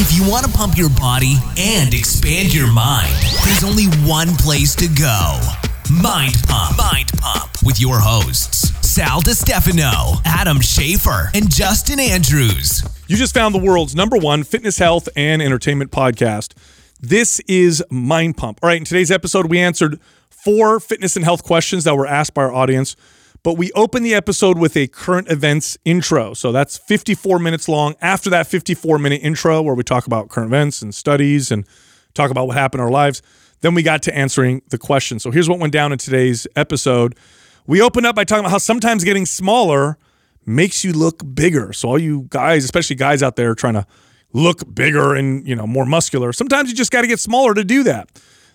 If you want to pump your body and expand your mind, there's only one place to go Mind Pump. Mind Pump with your hosts, Sal DiStefano, Adam Schafer, and Justin Andrews. You just found the world's number one fitness, health, and entertainment podcast. This is Mind Pump. All right, in today's episode, we answered four fitness and health questions that were asked by our audience, but we open the episode with a current events intro. So that's 54 minutes long. After that 54 minute intro, where we talk about current events and studies and talk about what happened in our lives, then we got to answering the question. So here's what went down in today's episode. We opened up by talking about how sometimes getting smaller makes you look bigger. So all you guys, especially guys out there trying to look bigger and, you know, more muscular, sometimes you just got to get smaller to do that.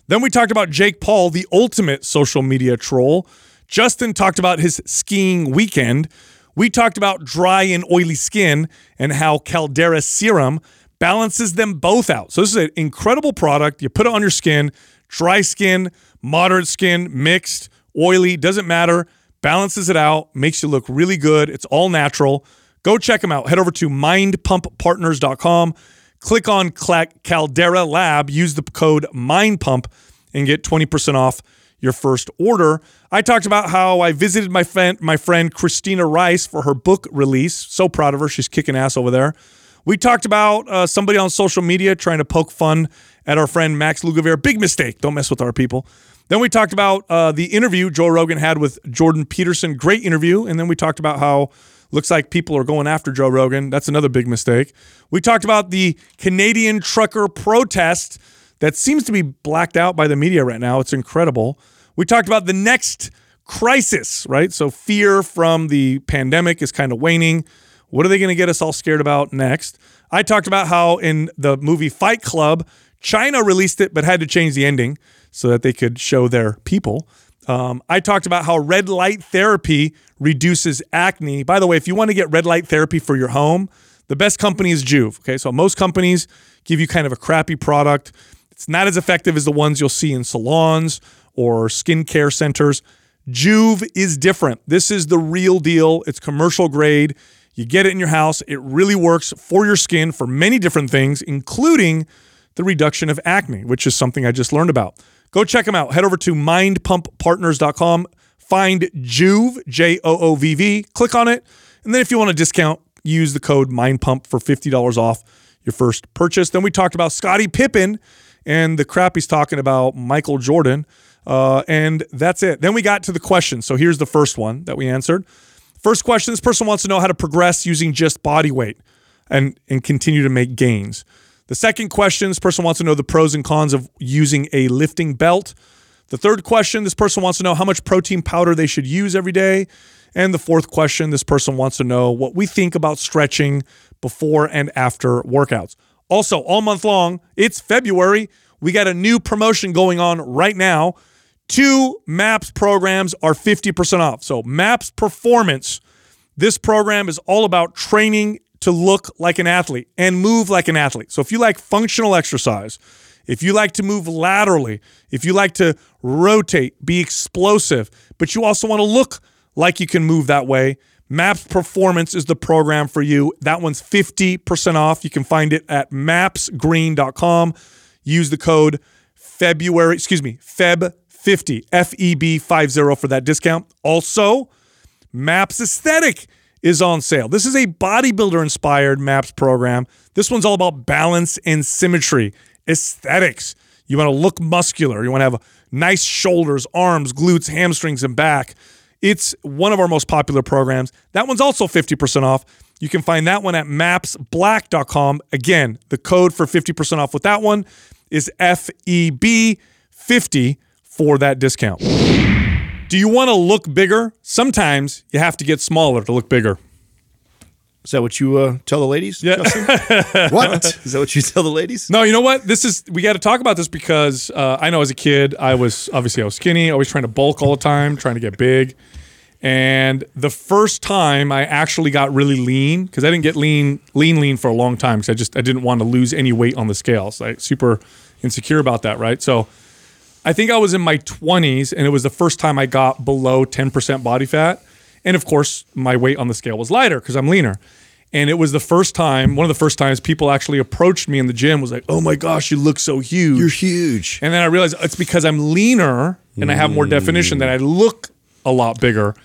Then we talked about Jake Paul, the ultimate social media troll. Justin talked about his skiing weekend. We talked about dry and oily skin and how Caldera Serum balances them both out. So this is an incredible product. You put it on your skin, dry skin, moderate skin, mixed, oily, doesn't matter. Balances it out, makes you look really good. It's all natural. Go check them out. Head over to mindpumppartners.com. Click on Caldera Lab, use the code MINDPUMP, and get 20% off your first order. I talked about how I visited my friend, my friend Christina Rice for her book release. So proud of her. She's kicking ass over there. We talked about uh, somebody on social media trying to poke fun at our friend Max Lugavere. Big mistake. Don't mess with our people. Then we talked about uh, the interview Joe Rogan had with Jordan Peterson. Great interview. And then we talked about how looks like people are going after Joe Rogan. That's another big mistake. We talked about the Canadian trucker protest that seems to be blacked out by the media right now. It's incredible. We talked about the next crisis, right? So fear from the pandemic is kind of waning. What are they going to get us all scared about next? I talked about how in the movie Fight Club, China released it but had to change the ending so that they could show their people. Um, I talked about how red light therapy reduces acne. By the way, if you want to get red light therapy for your home, the best company is Joovv. Okay, so most companies give you kind of a crappy product. It's not as effective as the ones you'll see in salons or skincare centers. Joovv is different. This is the real deal. It's commercial grade. You get it in your house. It really works for your skin for many different things, including the reduction of acne, which is something I just learned about. Go check them out. Head over to mindpumppartners.com. Find Joovv, J O O V V. Click on it. And then if you want a discount, use the code MindPump for $50 off your first purchase. Then we talked about Scottie Pippen and the crap he's talking about Michael Jordan. Uh, and that's it. Then we got to the question. So here's the first one that we answered. First question this person wants to know how to progress using just body weight and, and continue to make gains. The second question this person wants to know the pros and cons of using a lifting belt. The third question this person wants to know how much protein powder they should use every day. And the fourth question this person wants to know what we think about stretching before and after workouts. Also, all month long, it's February. We got a new promotion going on right now. Two MAPS programs are 50% off. So, MAPS Performance, this program is all about training to look like an athlete and move like an athlete. So, if you like functional exercise, if you like to move laterally, if you like to rotate, be explosive, but you also want to look like you can move that way, MAPS Performance is the program for you. That one's 50% off. You can find it at mapsgreen.com. Use the code February, excuse me, Feb 50 FEB50 for that discount. Also, MAPS Aesthetic is on sale. This is a bodybuilder inspired MAPS program. This one's all about balance and symmetry, aesthetics. You want to look muscular, you want to have nice shoulders, arms, glutes, hamstrings, and back. It's one of our most popular programs. That one's also 50% off. You can find that one at mapsblack.com. Again, the code for 50% off with that one is FEB50 for that discount. Do you want to look bigger? Sometimes you have to get smaller to look bigger. Is that what you uh, tell the ladies? Yeah. what? Is that what you tell the ladies? No, you know what? This is we got to talk about this because uh, I know as a kid I was obviously I was skinny, always trying to bulk all the time, trying to get big. And the first time I actually got really lean because I didn't get lean, lean, lean for a long time because I just I didn't want to lose any weight on the scales. I super insecure about that, right? So I think I was in my 20s and it was the first time I got below 10% body fat. And of course, my weight on the scale was lighter because I'm leaner. And it was the first time, one of the first times people actually approached me in the gym was like, "Oh my gosh, you look so huge." You're huge. And then I realized it's because I'm leaner and I have more definition that I look a lot bigger.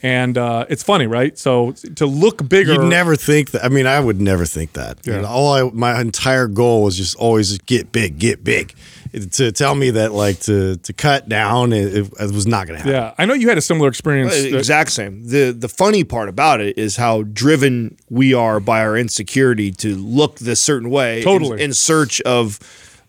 And uh, it's funny, right? So to look bigger, You'd never think that. I mean, I would never think that. You Yeah. know, all I, my entire goal was just always get big, get big. It- to tell me that like to to cut down, it, it, it was not going to happen. yeah, I know you had a similar experience. that- Exact same. The the funny part about it is how driven we are by our insecurity to look this certain way. in- Totally. In, search of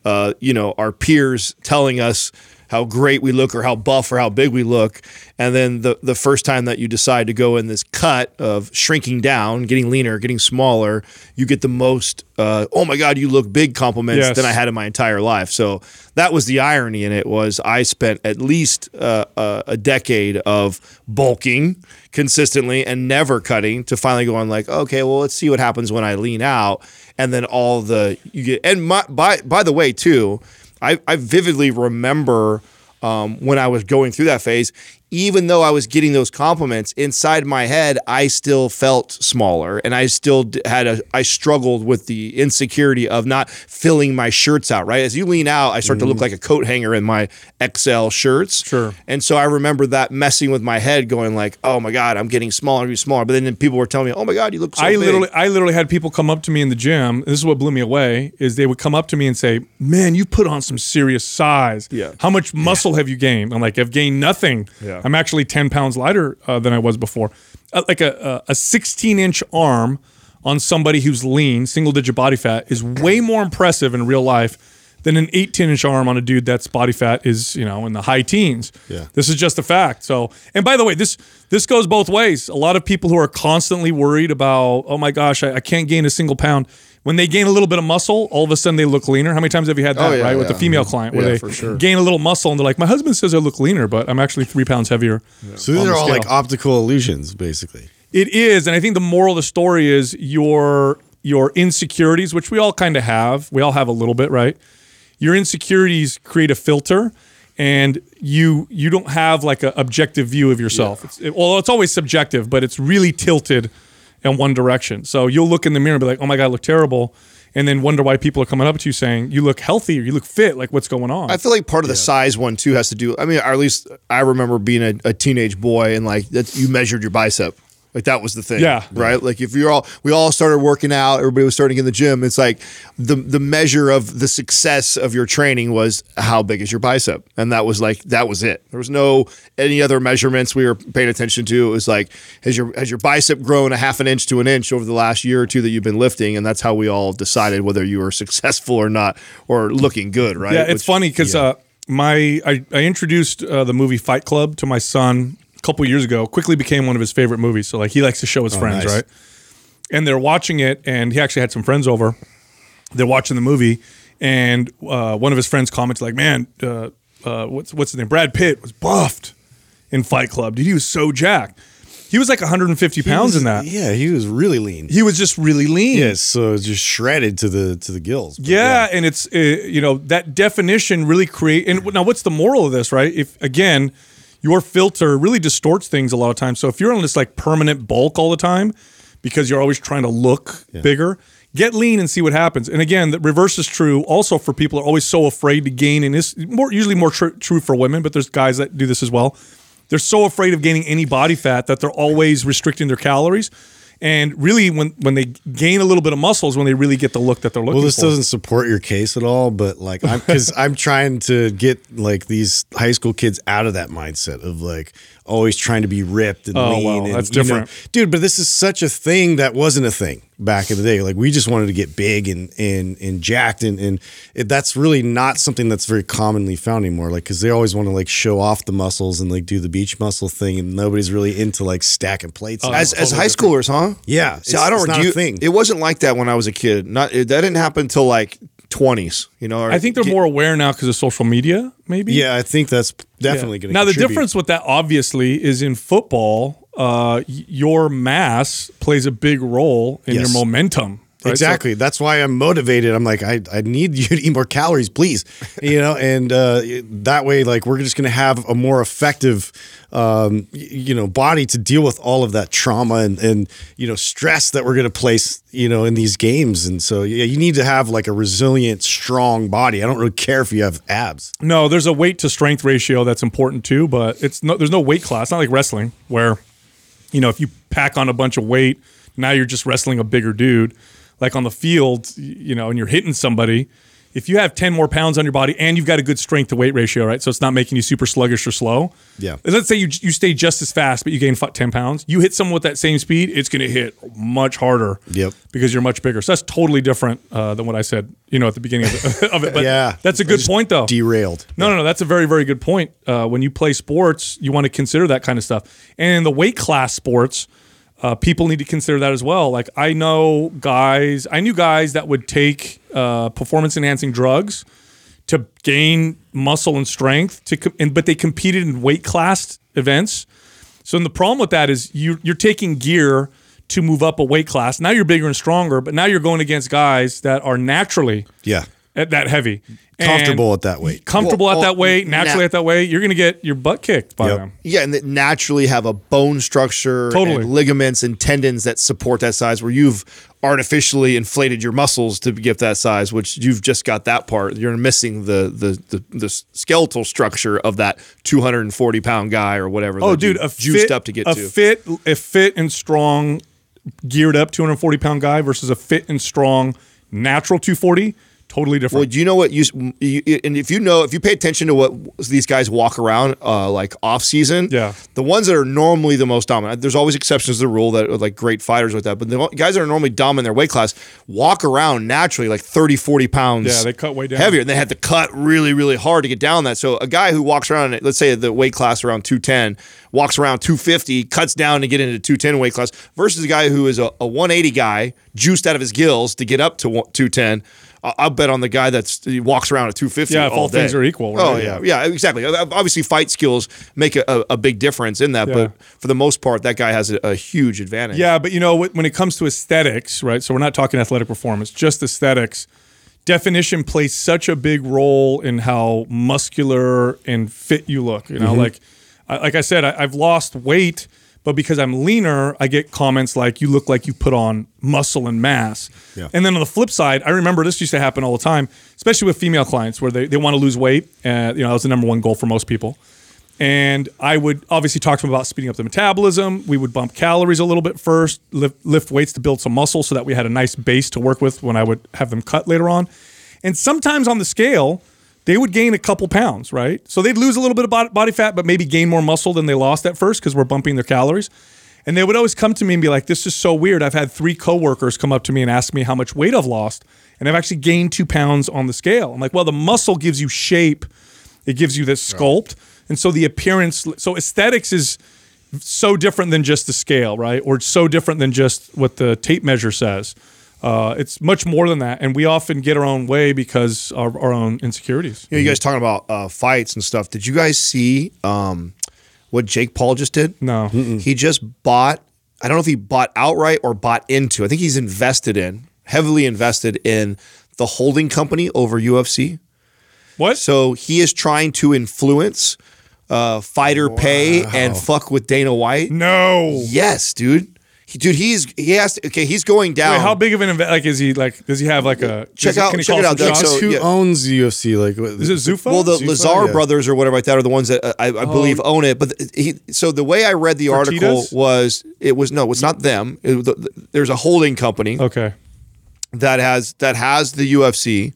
uh, you know, our peers telling us how great we look or how buff or how big we look. And then the the first time that you decide to go in this cut of shrinking down, getting leaner, getting smaller, you get the most uh, oh my god, you look big compliments Yes. than I had in my entire life. So that was the irony in it was I spent at least uh, uh, a decade of bulking consistently and never cutting to finally going like, okay, well, let's see what happens when I lean out, and then all the you get. And my, by by the way, too, I, I vividly remember um, when I was going through that phase. Even though I was getting those compliments inside my head, I still felt smaller, and I still had a. I struggled with the insecurity of not filling my shirts out. Right as you lean out, I start to look like a coat hanger in my XL shirts. Mm. Sure. And so I remember that messing with my head, going like, "Oh my god, I'm getting smaller, and smaller." But then people were telling me, "Oh my god, you look so I big." literally, I literally had people come up to me in the gym. This is what blew me away: is they would come up to me and say, "Man, you put on some serious size. Yeah. How much muscle have you gained?" I'm like, "I've gained nothing. Yeah. I'm actually 10 pounds lighter uh, than I was before. Uh, like a a 16 inch arm on somebody who's lean, single digit body fat, is way more impressive in real life." Than an 18 inch arm on a dude that's body fat is, you know, in the high teens. Yeah. This is just a fact. So, and by the way, this this goes both ways. A lot of people who are constantly worried about, oh my gosh, I, I can't gain a single pound. When they gain a little bit of muscle, all of a sudden they look leaner. How many times have you had that, Oh, yeah, right, with yeah. the female client, where Yeah, they sure. gain a little muscle and they're like, my husband says I look leaner, but I'm actually three pounds heavier. So these on are the all like optical illusions, basically. It is, and I think the moral of the story is your your insecurities, which we all kind of have. We all have a little bit, right? Your insecurities create a filter, and you you don't have like an objective view of yourself. It's, it, well, it's always subjective, but it's really tilted in one direction. So you'll look in the mirror and be like, "Oh my god, I look terrible," and then wonder why people are coming up to you saying, "You look healthy," or "You look fit." Like, what's going on? I feel like part of the size one too has to do. I mean, or at least I remember being a, a teenage boy and like that you measured your bicep. Like that was the thing. Yeah. Right. Like if you're all we all started working out, everybody was starting in the gym. It's like the the measure of the success of your training was how big is your bicep, and that was like that was it. There was no any other measurements we were paying attention to. It was like has your has your bicep grown a half an inch to an inch over the last year or two that you've been lifting, and that's how we all decided whether you were successful or not or looking good. Right. Yeah, it's Which- funny because uh, my I, I introduced uh, the movie Fight Club to my son a couple years ago. Quickly became one of his favorite movies. So like he likes to show his friends, nice. right? And they're watching it, and he actually had some friends over. They're watching the movie, and uh, one of his friends comments like, "Man, uh, uh, what's what's his name? Brad Pitt was buffed in Fight Club. Dude, he was so jacked. He was like 150 pounds in that. Yeah, he was really lean. He was just really lean. Yes, so just shredded to the to the gills. But Yeah, and it's uh, you know that definition really create. And now, what's the moral of this, right? If again, your filter really distorts things a lot of times. So if you're on this like permanent bulk all the time because you're always trying to look bigger, get lean and see what happens. And again, the reverse is true also for people who are always so afraid to gain. And it's more usually more tr- true for women, but there's guys that do this as well. They're so afraid of gaining any body fat that they're always restricting their calories. And really, when when they gain a little bit of muscle, is when they really get the look that they're looking Well, this for. doesn't support your case at all, but like I'm because I'm trying to get like these high school kids out of that mindset of like always trying to be ripped and Oh, lean. well, and, that's you know- different. dude. But this is such a thing that wasn't a thing back in the day. Like we just wanted to get big and and and jacked, and and it, that's really not something that's very commonly found anymore. Like because they always want to like show off the muscles and like do the beach muscle thing, and nobody's really into like stacking plates. Oh, anymore. as, as high schoolers, huh? yeah, See, I don't. It's not do you- a thing. It wasn't like that when I was a kid. Not it, that didn't happen until like twenties. You know, or- I think they're more aware now because of social media, maybe. yeah, I think that's definitely going to Now the difference with that obviously is in football, uh, your mass plays a big role in Yes. your momentum. Right? So- Exactly. That's why I'm motivated. I'm like, I, I need you to eat more calories, please. You know, and uh, that way, like, we're just going to have a more effective, um, you know, body to deal with all of that trauma and, and you know, stress that we're going to place, you know, in these games. And so, yeah, you need to have like a resilient, strong body. I don't really care if you have abs. No, there's a weight to strength ratio that's important too, but it's no, there's no weight class. It's not like wrestling where, you know, if you pack on a bunch of weight, now you're just wrestling a bigger dude. Like on the field, you know, and you're hitting somebody. If you have 10 more pounds on your body and you've got a good strength to weight ratio, right? So it's not making you super sluggish or slow. Yeah. Let's say you, you stay just as fast, but you gain 10 pounds. You hit someone with that same speed, it's going to hit much harder. Yep. Because you're much bigger. So that's totally different uh, than what I said, you know, at the beginning of, the, of it. But Yeah. that's a good point, though. Derailed. No, no, no. That's a very, very good point. Uh, when you play sports, you want to consider that kind of stuff. And in the weight class sports, uh, people need to consider that as well. Like I know guys, I knew guys that would take uh, performance enhancing drugs to gain muscle and strength. To com- and, but they competed in weight class events. So the problem with that is you you're taking gear to move up a weight class. Now you're bigger and stronger, but now you're going against guys that are naturally Yeah. At that heavy. And Comfortable at that weight. Comfortable Well, at that weight, naturally na- at that weight, you're going to get your butt kicked by Yep. them. Yeah, and that naturally have a bone structure, Totally. and ligaments and tendons that support that size. Where you've artificially inflated your muscles to get that size, which you've just got that part. You're missing the the the, the skeletal structure of that 240 pound guy or whatever. Oh, that dude, you a juiced fit, up to get a to. fit, a fit and strong, geared up 240 pound guy versus a fit and strong natural 240, totally different. Well, do you know what you, you and if you know if you pay attention to what these guys walk around uh, like off season, Yeah. the ones that are normally the most dominant. There's always exceptions to the rule that are like great fighters with that, but the guys that are normally dominant in their weight class walk around naturally like 30, 40 pounds. Yeah, they cut way down. heavier, and they had to cut really, really hard to get down that. So a guy who walks around, let's say the weight class around 210, walks around 250, cuts down to get into 210 weight class, versus a guy who is a, a 180 guy, juiced out of his gills to get up to 210. I'll bet on the guy that's he walks around at 250. Yeah, if all day. things are equal, Right? Oh yeah, yeah, exactly. Uh, uh, obviously, fight skills make a, a, a big difference in that, Yeah. but for the most part, that guy has a, a huge advantage. Yeah, but you know, when it comes to aesthetics, right? So we're not talking athletic performance, just aesthetics. Definition plays such a big role in how muscular and fit you look. You know, mm-hmm. like, I, like I said, I, I've lost weight, but because I'm leaner, I get comments like, "You look like you put on muscle and mass." Yeah. And then on the flip side, I remember this used to happen all the time, especially with female clients, where they, they want to lose weight. Uh, you know, that was the number one goal for most people and I would obviously talk to them about speeding up the metabolism. We would bump calories a little bit first, lift, lift weights to build some muscle so that we had a nice base to work with when I would have them cut later on. And sometimes on the scale, they would gain a couple pounds, right? So they'd lose a little bit of body fat, but maybe gain more muscle than they lost at first because we're bumping their calories. And they would always come to me and be like, "This is so weird." I've had three coworkers come up to me and ask me how much weight I've lost, and I've actually gained two pounds on the scale. I'm like, "Well, the muscle gives you shape, it gives you this sculpt, and so the appearance. So aesthetics is so different than just the scale, right? Or it's so different than just what the tape measure says. Uh, it's much more than that, and we often get our own way because of our own insecurities. You know, you guys talking about uh, fights and stuff. Did you guys see um, what Jake Paul just did? No. He just bought, I don't know if he bought outright or bought into, I think he's invested in, heavily invested in the holding company over UFC. What? So he is trying to influence uh, fighter pay and fuck with Dana White. no. Yes, dude. He, dude, he's he has to, okay. He's going down. Wait, how big of an inve- like is he? Like, does he have like a? Check does he- out- can he check call it out, some Doug. shots? So- Who yeah. owns the UFC? Like, what- Is it Zuffa? Well, the Zuffa, Lazar yeah. brothers or whatever like that are the ones that uh, I, I believe own it. But he, so the way I read the article was, it was no, it's not them. It was the- there's a holding company Okay. that has that has the UFC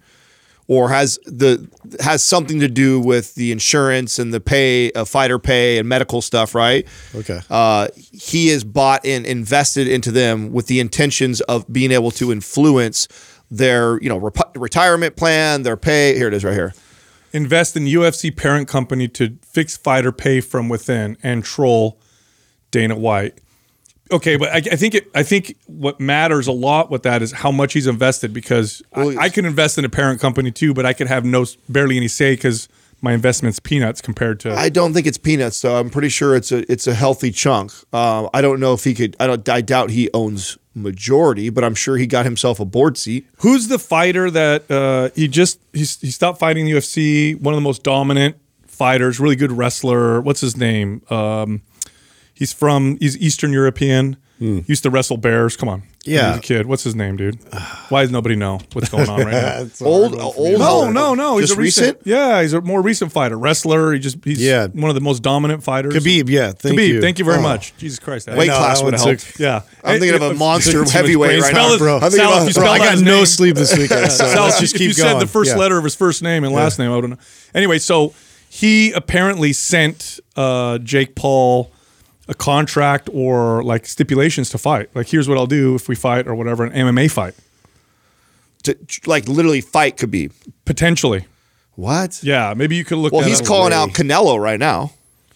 or has the has something to do with the insurance and the pay, uh, fighter pay and medical stuff, right? Okay. Uh, he is bought and invested into them with the intentions of being able to influence their, you know, rep- retirement plan, their pay. Here it is, right here. Invest in UFC parent company to fix fighter pay from within and troll Dana White. Okay, but I, I think it. I think what matters a lot with that is how much he's invested because Well, I, I could invest in a parent company too, but I could have no barely any say because my investment's peanuts compared to. I don't think it's peanuts, though. I'm pretty sure it's a it's a healthy chunk. Um, I don't know if he could. I don't. I doubt he owns majority, but I'm sure he got himself a board seat. Who's the fighter that uh, he just he's, he stopped fighting the UFC? One of the most dominant fighters, really good wrestler. What's his name? Um, he's from he's Eastern European. He used to wrestle bears. Come on, Yeah. He was a kid. What's his name, dude? Why does nobody know what's going on right now? Old, hard one for me. old. No, how- no, no. He's Just a recent, recent. Yeah, he's a more recent fighter, wrestler. He just he's Yeah. one of the most dominant fighters. Khabib, yeah. Thank Khabib, you. thank you very Oh. much. Jesus Christ, Weight know, class would help. Yeah, I'm thinking of a monster heavyweight right now, bro. I'm thinking Sal, about- Bro, I got no name- sleep this weekend. So Sal, let's just you- keep if you going. said the first Yeah. letter of his first name and last name, I don't know. Anyway, so he apparently sent uh, Jake Paul a contract or like stipulations to fight. Like, here's what I'll do if we fight or whatever, an MMA fight To, like literally fight Khabib. potentially. What? Yeah, maybe you could look. Well, that he's up. calling out Canelo right now.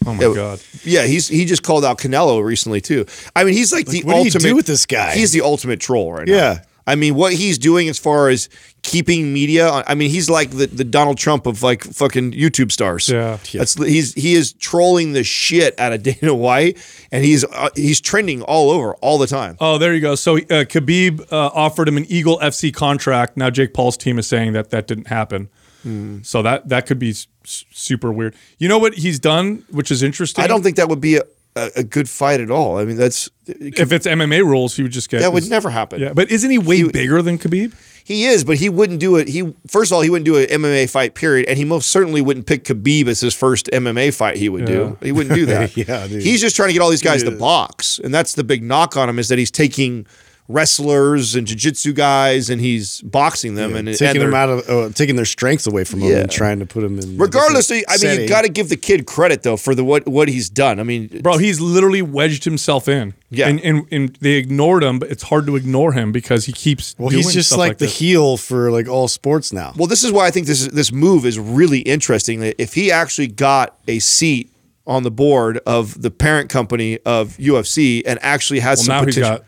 Oh my Yeah, god. Yeah, he's he just called out Canelo recently too. I mean, he's like, the what do you ultimate. do with this guy? He's the ultimate troll right now. Yeah. I mean, what he's doing as far as keeping media. on- I mean, he's like the, the Donald Trump of like fucking YouTube stars. Yeah. That's he's he is trolling the shit out of Dana White, and he's uh, he's trending all over all the time. Oh, there you go. So uh, Khabib uh, offered him an Eagle FC contract. Now Jake Paul's team is saying that that didn't happen. Hmm. So that that could be s- super weird. You know what he's done, which is interesting. I don't think that would be a, a, a good fight at all. I mean, that's if it's MMA rules, he would just get that would never happen. Yeah, but isn't he way bigger than Khabib? He is, but he wouldn't do it. He first of all, he wouldn't do an MMA fight, period, and he most certainly wouldn't pick Khabib as his first MMA fight. He would do. He wouldn't do that. Yeah, dude. he's just trying to get all these guys to box, and that's the big knock on him is that he's taking wrestlers and jiu-jitsu guys and he's boxing them and taking and them out of uh, taking their strengths away from them Yeah. and trying to put them in. a Regardless, different I mean, you setting. got to give the kid credit though for the what what he's done. I mean, Bro, he's literally wedged himself in. Yeah. and, and, and they ignored him, but it's hard to ignore him because he keeps. Well, doing he's just stuff like, like the heel for like all sports now. Well, this is why I think this this move is really interesting. That if he actually got a seat on the board of the parent company of UFC and actually has Well, some now he's potential got.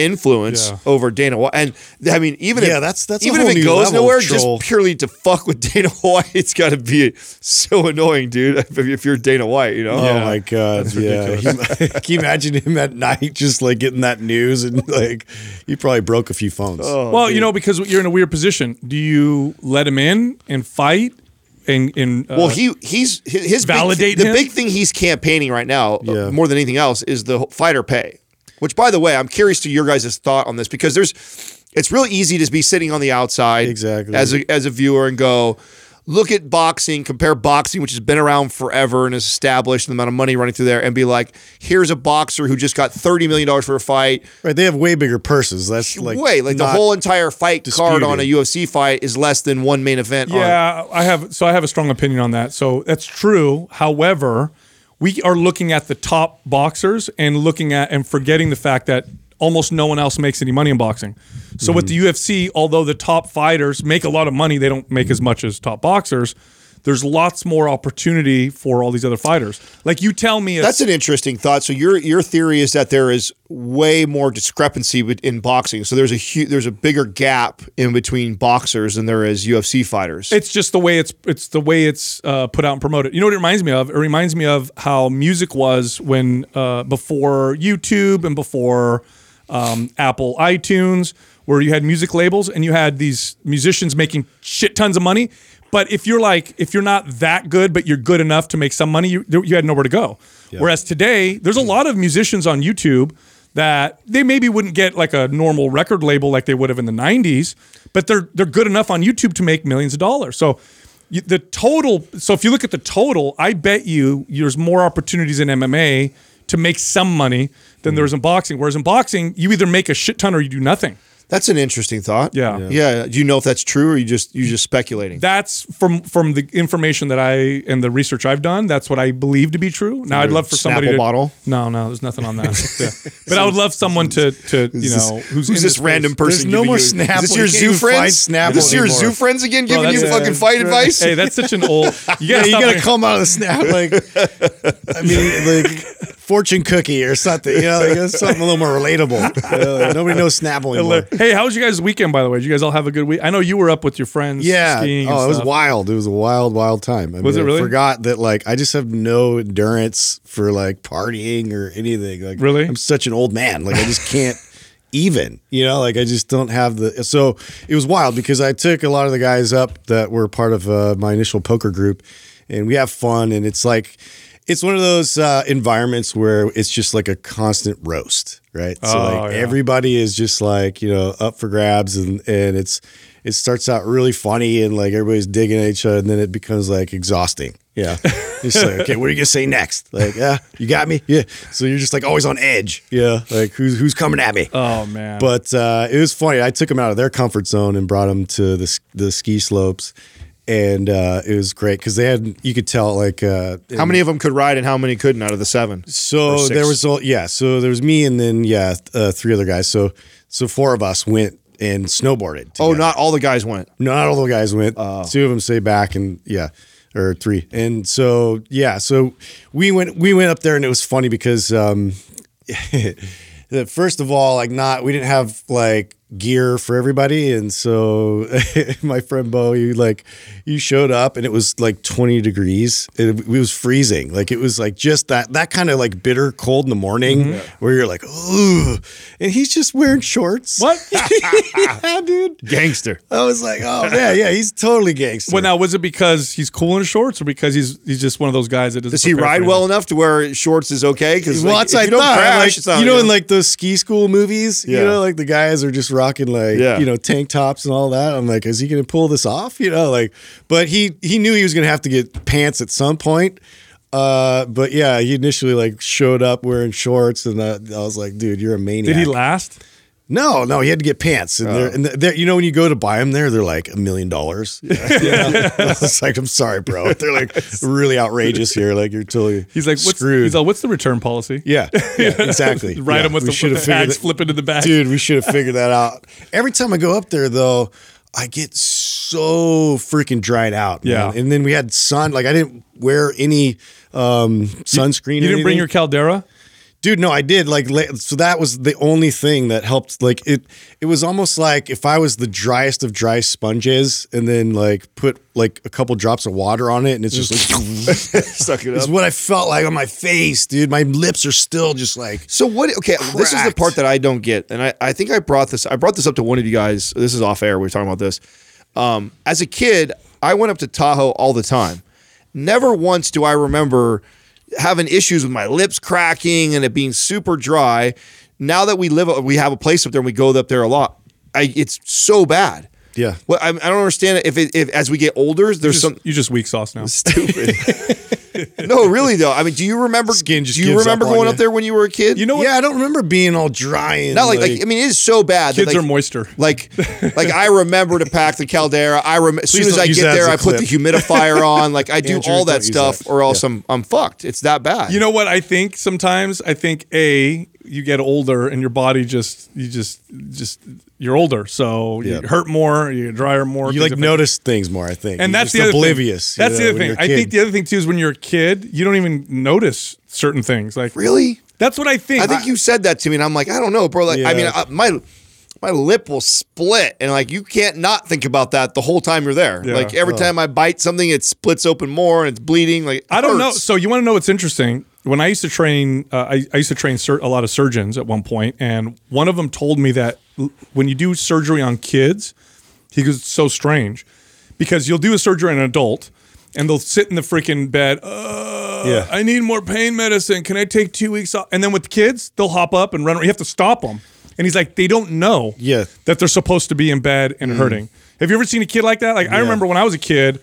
Influence Yeah. over Dana White, and I mean, even Yeah, if that's- that's even if it goes level nowhere, troll. just purely to fuck with Dana White, it's got to be so annoying, dude. If, if you're Dana White, you know. Oh Yeah. my god! That's Yeah, ridiculous. He- can you imagine him at night just like getting that news and like he probably broke a few phones. Oh, well, you know, because you're in a weird position. Do you let him in and fight? And, and uh, Well, he he's his, his big- Validate the big thing he's campaigning right now, uh, more than anything else, is the fighter pay. Which, by the way, I'm curious to your guys' thought on this because there's, it's really easy to be sitting on the outside, Exactly. as a as a viewer and go. Look at boxing, compare boxing, which has been around forever and is established, the amount of money running through there, and be like, here's a boxer who just got $30 million for a fight. Right? They have way bigger purses. That's like Way, like the whole entire fight card on a. UFC fight is less than one main event. on- Yeah, I have. So I have a strong opinion on that. So that's true. However, we are looking at the top boxers and looking at and forgetting the fact that almost no one else makes any money in boxing. So with mm-hmm. the UFC, although the top fighters make a lot of money, they don't make as much as top boxers. There's lots more opportunity for all these other fighters. Like you tell me, That's an interesting thought. So your your theory is that there is way more discrepancy in boxing. So there's a hu- there's a bigger gap in between boxers than there is UFC fighters. It's just the way it's it's the way it's uh, put out and promoted. You know what it reminds me of? It reminds me of how music was when uh, before YouTube and before um, Apple iTunes, where you had music labels and you had these musicians making shit tons of money. But if you're like if you're not that good, but you're good enough to make some money, you you had nowhere to go. Whereas today, there's a lot of musicians on YouTube that they maybe wouldn't get like a normal record label like they would have in the 90s, but they're they're good enough on YouTube to make millions of dollars. So you, the total so if you look at the total, I bet you there's more opportunities in MMA to make some money than hmm. there is in boxing. Whereas in boxing, you either make a shit ton or you do nothing. That's an interesting thought. Yeah. yeah. Do you know if that's true or you just you just speculating? That's from from the information that I and the research I've done. That's what I believe to be true. Now I'd love for somebody Snapple to bottle? No, no, there's nothing on that. Yeah. But I would love someone to to you know who's, Who's in this random space. person? There's no more you, Snapple. Is this your zoo friends? Snapple Is this your anymore. zoo friends again giving you that's- fucking fight advice? Hey, that's such an old. You gotta, you gotta come out of the snap like I mean like fortune cookie or something. You know, like something a little more relatable. You know, like, nobody knows Snapple anymore. Hey, how was you guys' weekend? By the way, did you guys all have a good week? I know you were up with your friends. Yeah. Oh, it was wild. It was a wild, wild time. I Was mean, it really? I forgot that like I just have no endurance for like partying or anything. Like Really? I'm such an old man. Like I just can't even. You know, like I just don't have the. So it was wild because I took a lot of the guys up that were part of uh, my initial poker group, and we have fun, and it's like. It's one of those uh, environments where it's just like a constant roast, right? So Oh, like yeah. everybody is just like you know up for grabs, and and it's it starts out really funny and like everybody's digging at each other, and then it becomes like exhausting. Yeah, just like okay, what are you gonna say next? Like, yeah, you got me. Yeah, so you're just like always on edge. Yeah, like who's who's coming at me? Oh man. But uh, it was funny. I took them out of their comfort zone and brought them to the the ski slopes, and uh, it was great because they had you could tell like uh, How many of them could ride and how many couldn't out of the seven? so there was all yeah. So there was me and then yeah uh, three other guys. So so four of us went and snowboarded. Oh, not all the guys went. No, not all the guys went. Two of them stayed back, and yeah, or three. And so yeah, so we went we went up there, and it was funny because um, first of all, like not we didn't have like gear for everybody, and so my friend Bo, you like you showed up, and it was like twenty degrees. It, it was freezing. Like it was like just that that kind of like bitter cold in the morning mm-hmm. where you're like, ooh, and he's just wearing shorts. what? yeah, dude. Gangster. I was like, oh yeah, yeah, he's totally gangster. well, now was it because he's cool in shorts, or because he's he's just one of those guys that doesn't Does he ride well enough to wear shorts is okay? Because well, like, that's if I you don't thought. crash, like, you know, in like those ski school movies, you know, like the guys are just rocking like Yeah. you know tank tops and all that. I'm like, is he going to pull this off? You know, like, but he he knew he was going to have to get pants at some point. Uh, but yeah, he initially like showed up wearing shorts, and I, I was like, dude, you're a maniac. Did he last? No, no, he had to get pants, and, they're, and they're, you know when you go to buy them there, they're like a million dollars. It's like, I'm sorry, bro. They're like really outrageous here. Like you're totally He's like, what's, screwed. He's like, what's the return policy? yeah, yeah, exactly. Ride yeah, him with we the, should with the tags that- flipping to the back. dude. We should have figured that out. Every time I go up there, though, I get so freaking dried out. man. Yeah. and then we had sun. Like I didn't wear any um, sunscreen. You or didn't bring your caldera? Dude, no, I did. Like, so that was the only thing that helped. Like, it, it was almost like if I was the driest of dry sponges, and then like put like a couple drops of water on it, and it's just like, suck it it's up. what I felt like on my face, dude. My lips are still just like, So what? Okay, this is the part that I don't get, and I, I think I brought this. I brought this up to one of you guys. This is off air. We were talking about this. Um, as a kid, I went up to Tahoe all the time. Never once do I remember having issues with my lips cracking and it being super dry. Now that we live, we have a place up there and we go up there a lot. I, it's so bad. Yeah. Well, I, I don't understand it. If, it, if as we get older, there's Just, some you just weak sauce now. stupid. no, really though. I mean, do you remember? Skin just do you remember up going you. up there when you were a kid? You know what? yeah, I don't remember being all dry and Not like, like, I mean, it is so bad. that, Kids like, are moister. Like, like I remember to pack the caldera. I rem- as soon as I get that there, I put the humidifier on. Like I do Andrew, all that stuff, that. or else I'm I'm fucked. It's that bad. You know what I think sometimes? I think A, you get older and your body just you just just you're older. So Yeah. you hurt more, you get drier more. you like notice things more. I think, and You're that's the oblivious. Thing. you That's know, the other thing. I think the other thing too is when you're a kid, you don't even notice certain things. Like really? that's what I think. I think you said that to me, and I'm like, I don't know, bro. Like, I mean, I, my my lip will split, and like you can't not think about that the whole time you're there. Yeah. Like every oh. time I bite something, it splits open more and it's bleeding. Like it I don't know. So you want to know what's interesting? When I used to train, uh, I, I used to train sur- a lot of surgeons at one point, and one of them told me that l- when you do surgery on kids, he goes, "It's so strange because you'll do a surgery on an adult, and they'll sit in the freaking bed. Uh, Yeah. I need more pain medicine. Can I take two weeks off? And then with the kids, they'll hop up and run. You have to stop them. And he's like, they don't know Yeah. that they're supposed to be in bed and hurting. Have you ever seen a kid like that? Like I remember when I was a kid,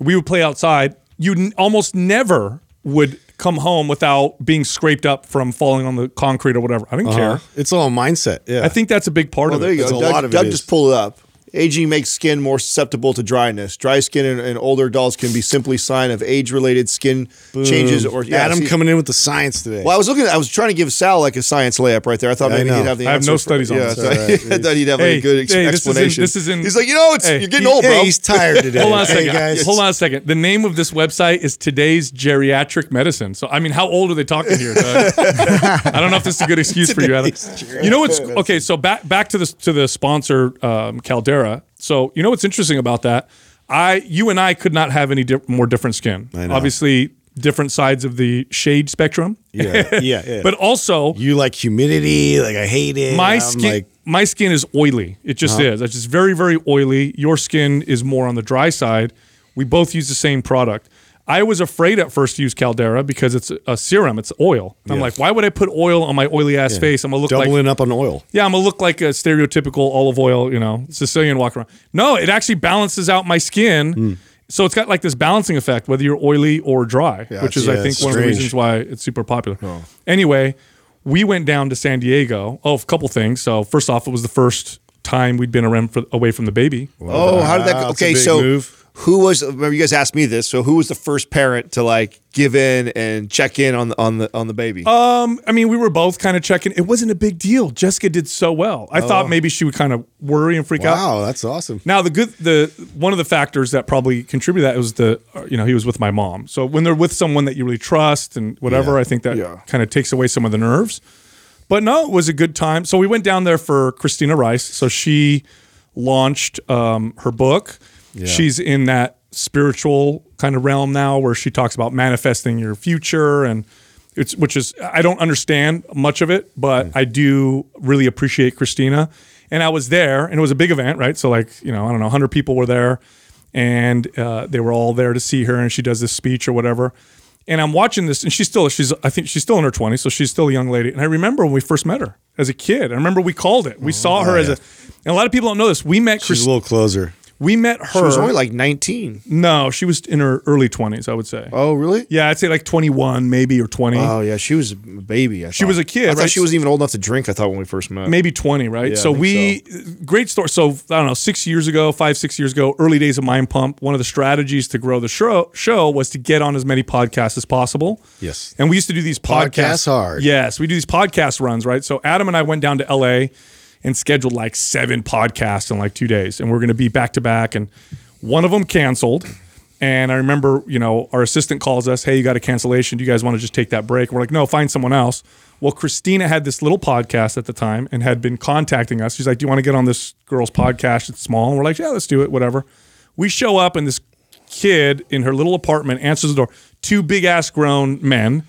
we would play outside. You n- almost never would come home without being scraped up from falling on the concrete or whatever. I didn't Uh-huh. care. it's all mindset. Yeah, I think that's a big part Well, of there it. There you go. That's a Doug, lot of Doug is. just pulled it up. Aging makes skin more susceptible to dryness. Dry skin in, in older adults can be simply sign of age-related skin changes. Or yeah, Adam see- coming in with the science today. Well, I was looking. I was trying to give Sal like a science layup right there. I thought I maybe know. he'd have the I have answer. no for- studies on yeah, this. so It's all right. I thought he'd have Hey, a good ex- hey, this is in- explanation. this is in- He's like, you know, it's Hey, you're getting he- old, bro. hey, he's tired today. Hold on a Hey, second. guys. Hold on a second. The name of this website is Today's Geriatric Medicine. So, I mean, how old are they talking here, I don't know if this is a good excuse for you, Adam. You know what's okay? So back back to the to the sponsor, um, Caldera. So you know what's interesting about that? I, you and I could not have any di- more different skin. Obviously, different sides of the shade spectrum. Yeah, yeah, yeah. But also, you like humidity, like I hate it. my I'm skin like, my skin is oily. It just Uh-huh. is. It's just very very oily. Your skin is more on the dry side. We both use the same product. I was afraid at first to use Caldera because it's a serum. It's oil. I'm like, why would I put oil on my oily ass face? I'm gonna look like doubling up on oil. yeah, I'm gonna look like a stereotypical olive oil, you know, Sicilian walking around. No, it actually balances out my skin. Hmm. So it's got like this balancing effect, whether you're oily or dry, which is I think it's one of the reasons why it's super popular. Anyway, we went down to San Diego. Oh, a couple things. So first off, it was the first time we'd been around for, away from the baby. Oh, how did that Wow, go? that's a Okay, big so move. Who was? Remember, you guys asked me this. So, who was the first parent to like give in and check in on the on the on the baby? Um, I mean, we were both kind of checking. It wasn't a big deal. Jessica did so well. I thought maybe she would kind of worry and freak out. Wow, that's awesome. Now the good the one of the factors that probably contributed that was the uh, you know he was with my mom. So when they're with someone that you really trust and whatever, Yeah. I think that Yeah. kind of takes away some of the nerves. But no, it was a good time. So we went down there for Christina Rice. So she launched um, her book. She's in that spiritual kind of realm now where she talks about manifesting your future and it's which is I don't understand much of it, but I do really appreciate Christina. And I was there, and it was a big event, right? So like you know, I don't know, hundred people were there, and uh, they were all there to see her, and she does this speech or whatever. And I'm watching this, and she's still she's I think she's still in her 20s, so she's still a young lady. And I remember when we first met her as a kid. I remember we called it. We saw her as a, and a lot of people don't know this. We met She's Chris, a little closer. We met her. she was only like 19. no, she was in her early 20s, I would say. Oh, really? Yeah, I'd say like 21 maybe or 20. Oh, yeah. She was a baby. I She was a kid, I thought she wasn't even old enough to drink. I thought when we first met. maybe 20 right Yeah, so we great story so i don't know six years ago five six years ago early days of mind pump one of the strategies to grow the show, show was to get on as many podcasts as possible Yes. and we used to do these podcasts Podcasts hard. yes we do these podcast runs right so adam and i went down to la and scheduled like seven podcasts in like two days and we're going to be back to back and one of them canceled and I remember, you know, our assistant calls us, "Hey, you got a cancellation. Do you guys want to just take that break?" we're like, "No, find someone else." Well, Christina had this little podcast at the time and had been contacting us. She's like, "Do you want to get on this girl's podcast? It's small." And we're like, "Yeah, let's do it. Whatever." We show up and this kid in her little apartment answers the door. Two big ass grown men,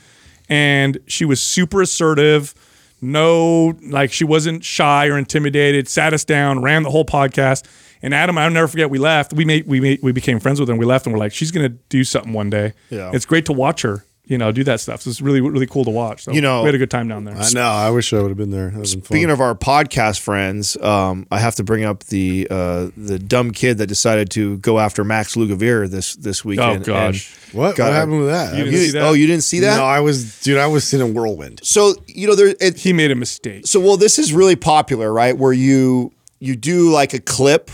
and she was super assertive. No, like she wasn't shy or intimidated. Sat us down, ran the whole podcast. And Adam, I'll never forget. We left. We made we made, we became friends with her. and We left, and we're like, she's gonna do something one day. Yeah. it's great to watch her. You know, do that stuff. So it's really really cool to watch. So You know- we had a good time down there. I know. I wish I would have been there. That was fun. Speaking of our podcast friends, um, I have to bring up the uh, the dumb kid that decided to go after Max Lugavere this this weekend. Oh gosh. what? got- what happened with that? You didn't You- see that? Oh, you didn't see that? No, I was, dude. I was in a whirlwind. So you know there. It, he made a mistake. so well, this is really popular, right? Where you you do like a clip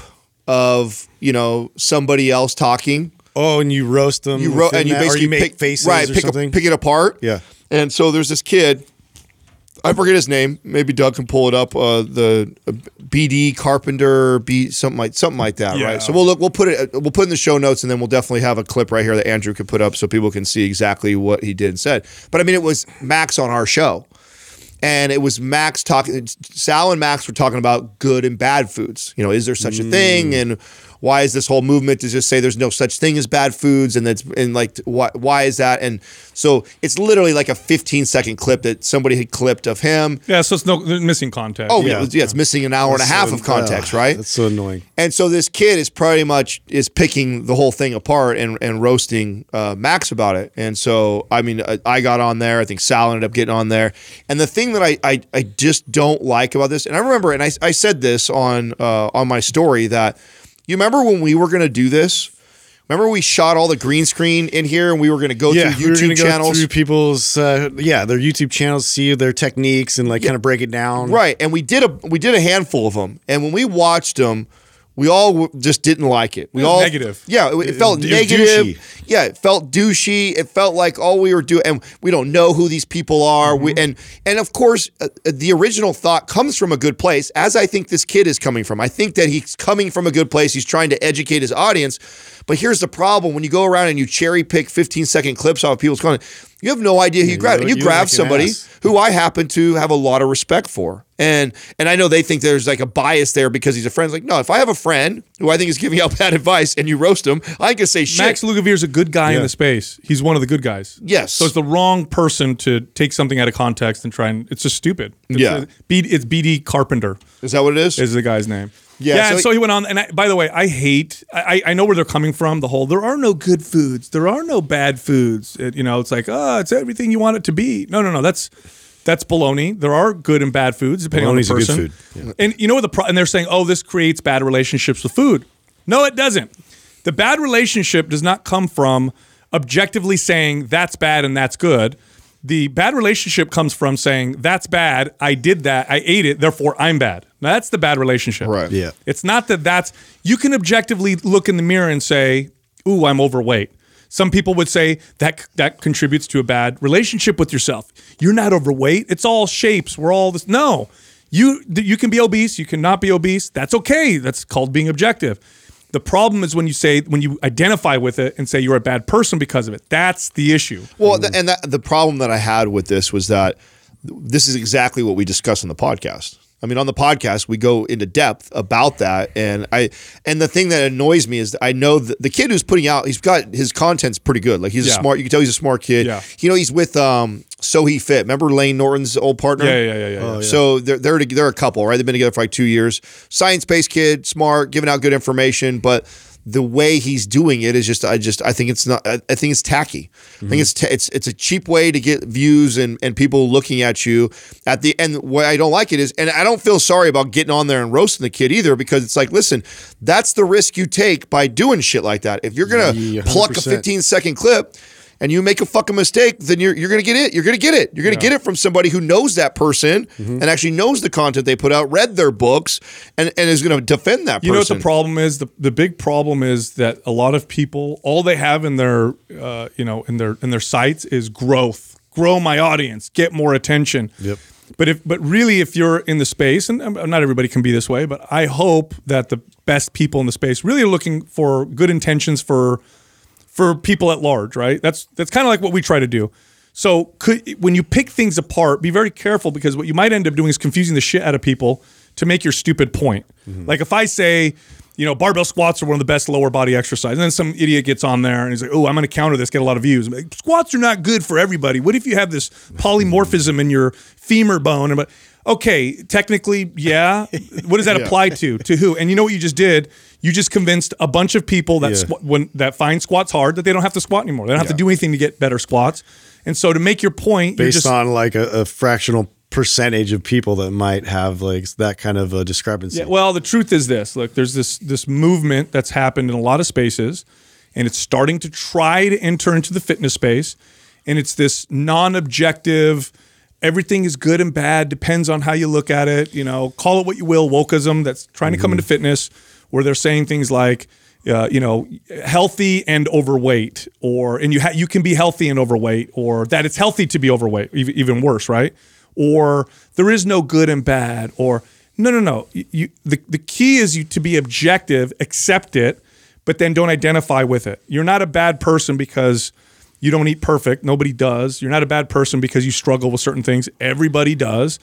of you know somebody else talking. Oh, and you roast them. You within and you that, basically you make pick, faces right, or pick, something. A, pick it apart. Yeah. And so there's this kid. I forget his name. Maybe Doug can pull it up. Uh, the uh, BD Carpenter, B something like something like that, Yeah. right? So we'll look. We'll put it. We'll put it in the show notes, and then we'll definitely have a clip right here that Andrew could put up so people can see exactly what he did and said. But I mean, it was Max on our show, and it was Max talking. Sal and Max were talking about good and bad foods. You know, is there such a thing? And why is this whole movement to just say there's no such thing as bad foods? And that's and like why why is that? And so it's literally like a 15 second clip that somebody had clipped of him. Yeah, so it's no missing context. Oh yeah, Yeah. yeah, it's missing an hour and a half So- of context, uh, right? That's so annoying. And so this kid is pretty much is picking the whole thing apart and and roasting uh, Max about it. And so I mean, I, I got on there. I think Sal ended up getting on there. And the thing that I I, I just don't like about this, and I remember, and I, I said this on uh, on my story that you remember when we were going to do this. Remember we shot all the green screen in here, and we were going to go Yeah, through we YouTube go channels. through people's, uh, yeah, their YouTube channels, see their techniques, and like kind of break it down. Right, and we did a we did a handful of them, and when we watched them, we all just didn't like it. We was all negative. Yeah, it, it felt it negative. douchey. Yeah, it felt douchey. It felt like all we were doing, and we don't know who these people are. We, and and of course, uh, uh, the original thought comes from a good place, as I think this kid is coming from. I think that he's coming from a good place. He's trying to educate his audience. But here's the problem: when you go around and you cherry pick 15 second clips off of people's content, You have no idea who you grab. you- And you you grab somebody ass. who I happen to have a lot of respect for. And and I know they think there's like a bias there because he's a friend. It's like, no, if I have a friend who I think is giving out bad advice and you roast him, I can say shit. Max Lugavere's a good guy in the space. He's one of the good guys. Yes. So it's the wrong person to take something out of context and try and it's just stupid. It's Yeah. a- B, it's BD Carpenter is that what it is? is the guy's name. Yeah, Yeah. so he- so he went on, and I, by the way, I hate. I, I know where they're coming from. The whole there are no good foods, there are no bad foods. It- you know, it's like oh, it's everything you want it to be. No, no, no. That's that's baloney. There are good and bad foods depending Bologna's on the good person. food, And you know what the pro- and they're saying, oh, this creates bad relationships with food. No, it doesn't. The bad relationship does not come from objectively saying that's bad and that's good. The bad relationship comes from saying that's bad. I did that. I ate it. Therefore, I'm bad. Now, that's the bad relationship. Right. Yeah. It's not that that's you can objectively look in the mirror and say, "Ooh, I'm overweight." Some people would say that that contributes to a bad relationship with yourself. You're not overweight. It's all shapes. We're all this. No, you you can be obese. You cannot be obese. That's okay. That's called being objective. The problem is when you say when you identify with it and say you're a bad person because of it. That's the issue. Well, th- and that, the problem that I had with this was that this is exactly what we discuss on the podcast. I mean, on the podcast, we go into depth about that, and I and the thing that annoys me is that I know the kid who's putting out, he's got his content's pretty good. Like he's Yeah. a smart. You can tell he's a smart kid. Yeah. You know, he's with um, Sohee Fit. Remember Lane Norton's old partner? Yeah, yeah, yeah, yeah, Oh, yeah. So they're they're they're a couple, right? They've been together for like two years. Science based kid, smart, giving out good information, but the way he's doing it is just I just I think it's not I, I think it's tacky. I think mhm. it's ta- it's it's a cheap way to get views and and people looking at you at the end. What I don't like it is, and I don't feel sorry about getting on there and roasting the kid either because it's like, listen, that's the risk you take by doing shit like that. If you're gonna Yeah, pluck a 15 second clip and you make a fucking mistake, then you're you're gonna get it. You're gonna get it. You're gonna get it from somebody who knows that person Mm-hmm. and actually knows the content they put out, read their books, and, and is gonna defend that person. You know what the problem is? The, the big problem is that a lot of people, all they have in their, uh, you know, in their in their sites is growth, grow my audience, get more attention. Yep. But if, but really, if you're in the space, and um, not everybody can be this way, but I hope that the best people in the space really are looking for good intentions for for people at large, right? That's that's kind of like what we try to do. So could when you pick things apart, be very careful because what you might end up doing is confusing the shit out of people to make your stupid point. Mm-hmm. Like if I say, you know, barbell squats are one of the best lower body exercises, and then some idiot gets on there and he's like, "Oh, I'm going to counter this, get a lot of views." Like, squats are not good for everybody. What if you have this polymorphism in your femur bone? And but okay, technically, yeah. What does that apply to? To who? And you know what you just did? You just convinced a bunch of people that Yeah. squ- when that find squats hard that they don't have to squat anymore. They don't have to do anything to get better squats. And so to make your point, based just on like a, a fractional percentage of people that might have like that kind of a discrepancy. Yeah, well, the truth is this. Look, there's this this movement that's happened in a lot of spaces, and it's starting to try to enter into the fitness space, and it's this non-objective. Everything is good and bad depends on how you look at it. You know, call it what you will. Wokeism that's trying to come mm-hmm. into fitness, where they're saying things like, uh, you know, healthy and overweight, or and you ha- you can be healthy and overweight, or that it's healthy to be overweight. Even, worse, right? Or there is no good and bad, or no, no, no. You the the key is you to be objective, accept it, but then don't identify with it. You're not a bad person because you don't eat perfect. Nobody does. You're not a bad person because you struggle with certain things. Everybody does.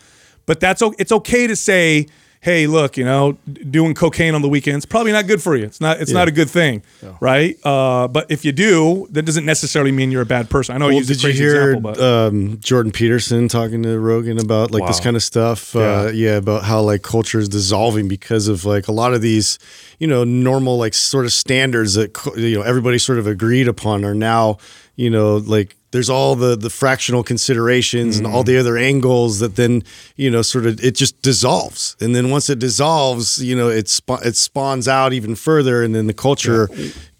But that's it's okay to say, "Hey, look, you know, doing cocaine on the weekends probably not good for you. It's not it's not a good thing, right? Uh, but if you do, that doesn't necessarily mean you're a bad person. I know I Well, used a did you hear example, but um, Jordan Peterson talking to Rogan about like this kind of stuff? Uh, yeah, about how like culture is dissolving because of like a lot of these, you know, normal like sort of standards that you know everybody sort of agreed upon are now, you know, like there's all the the fractional considerations and Mm-hmm. all the other angles that then you know sort of it just dissolves, and then once it dissolves, you know, it spa- it spawns out even further, and then the culture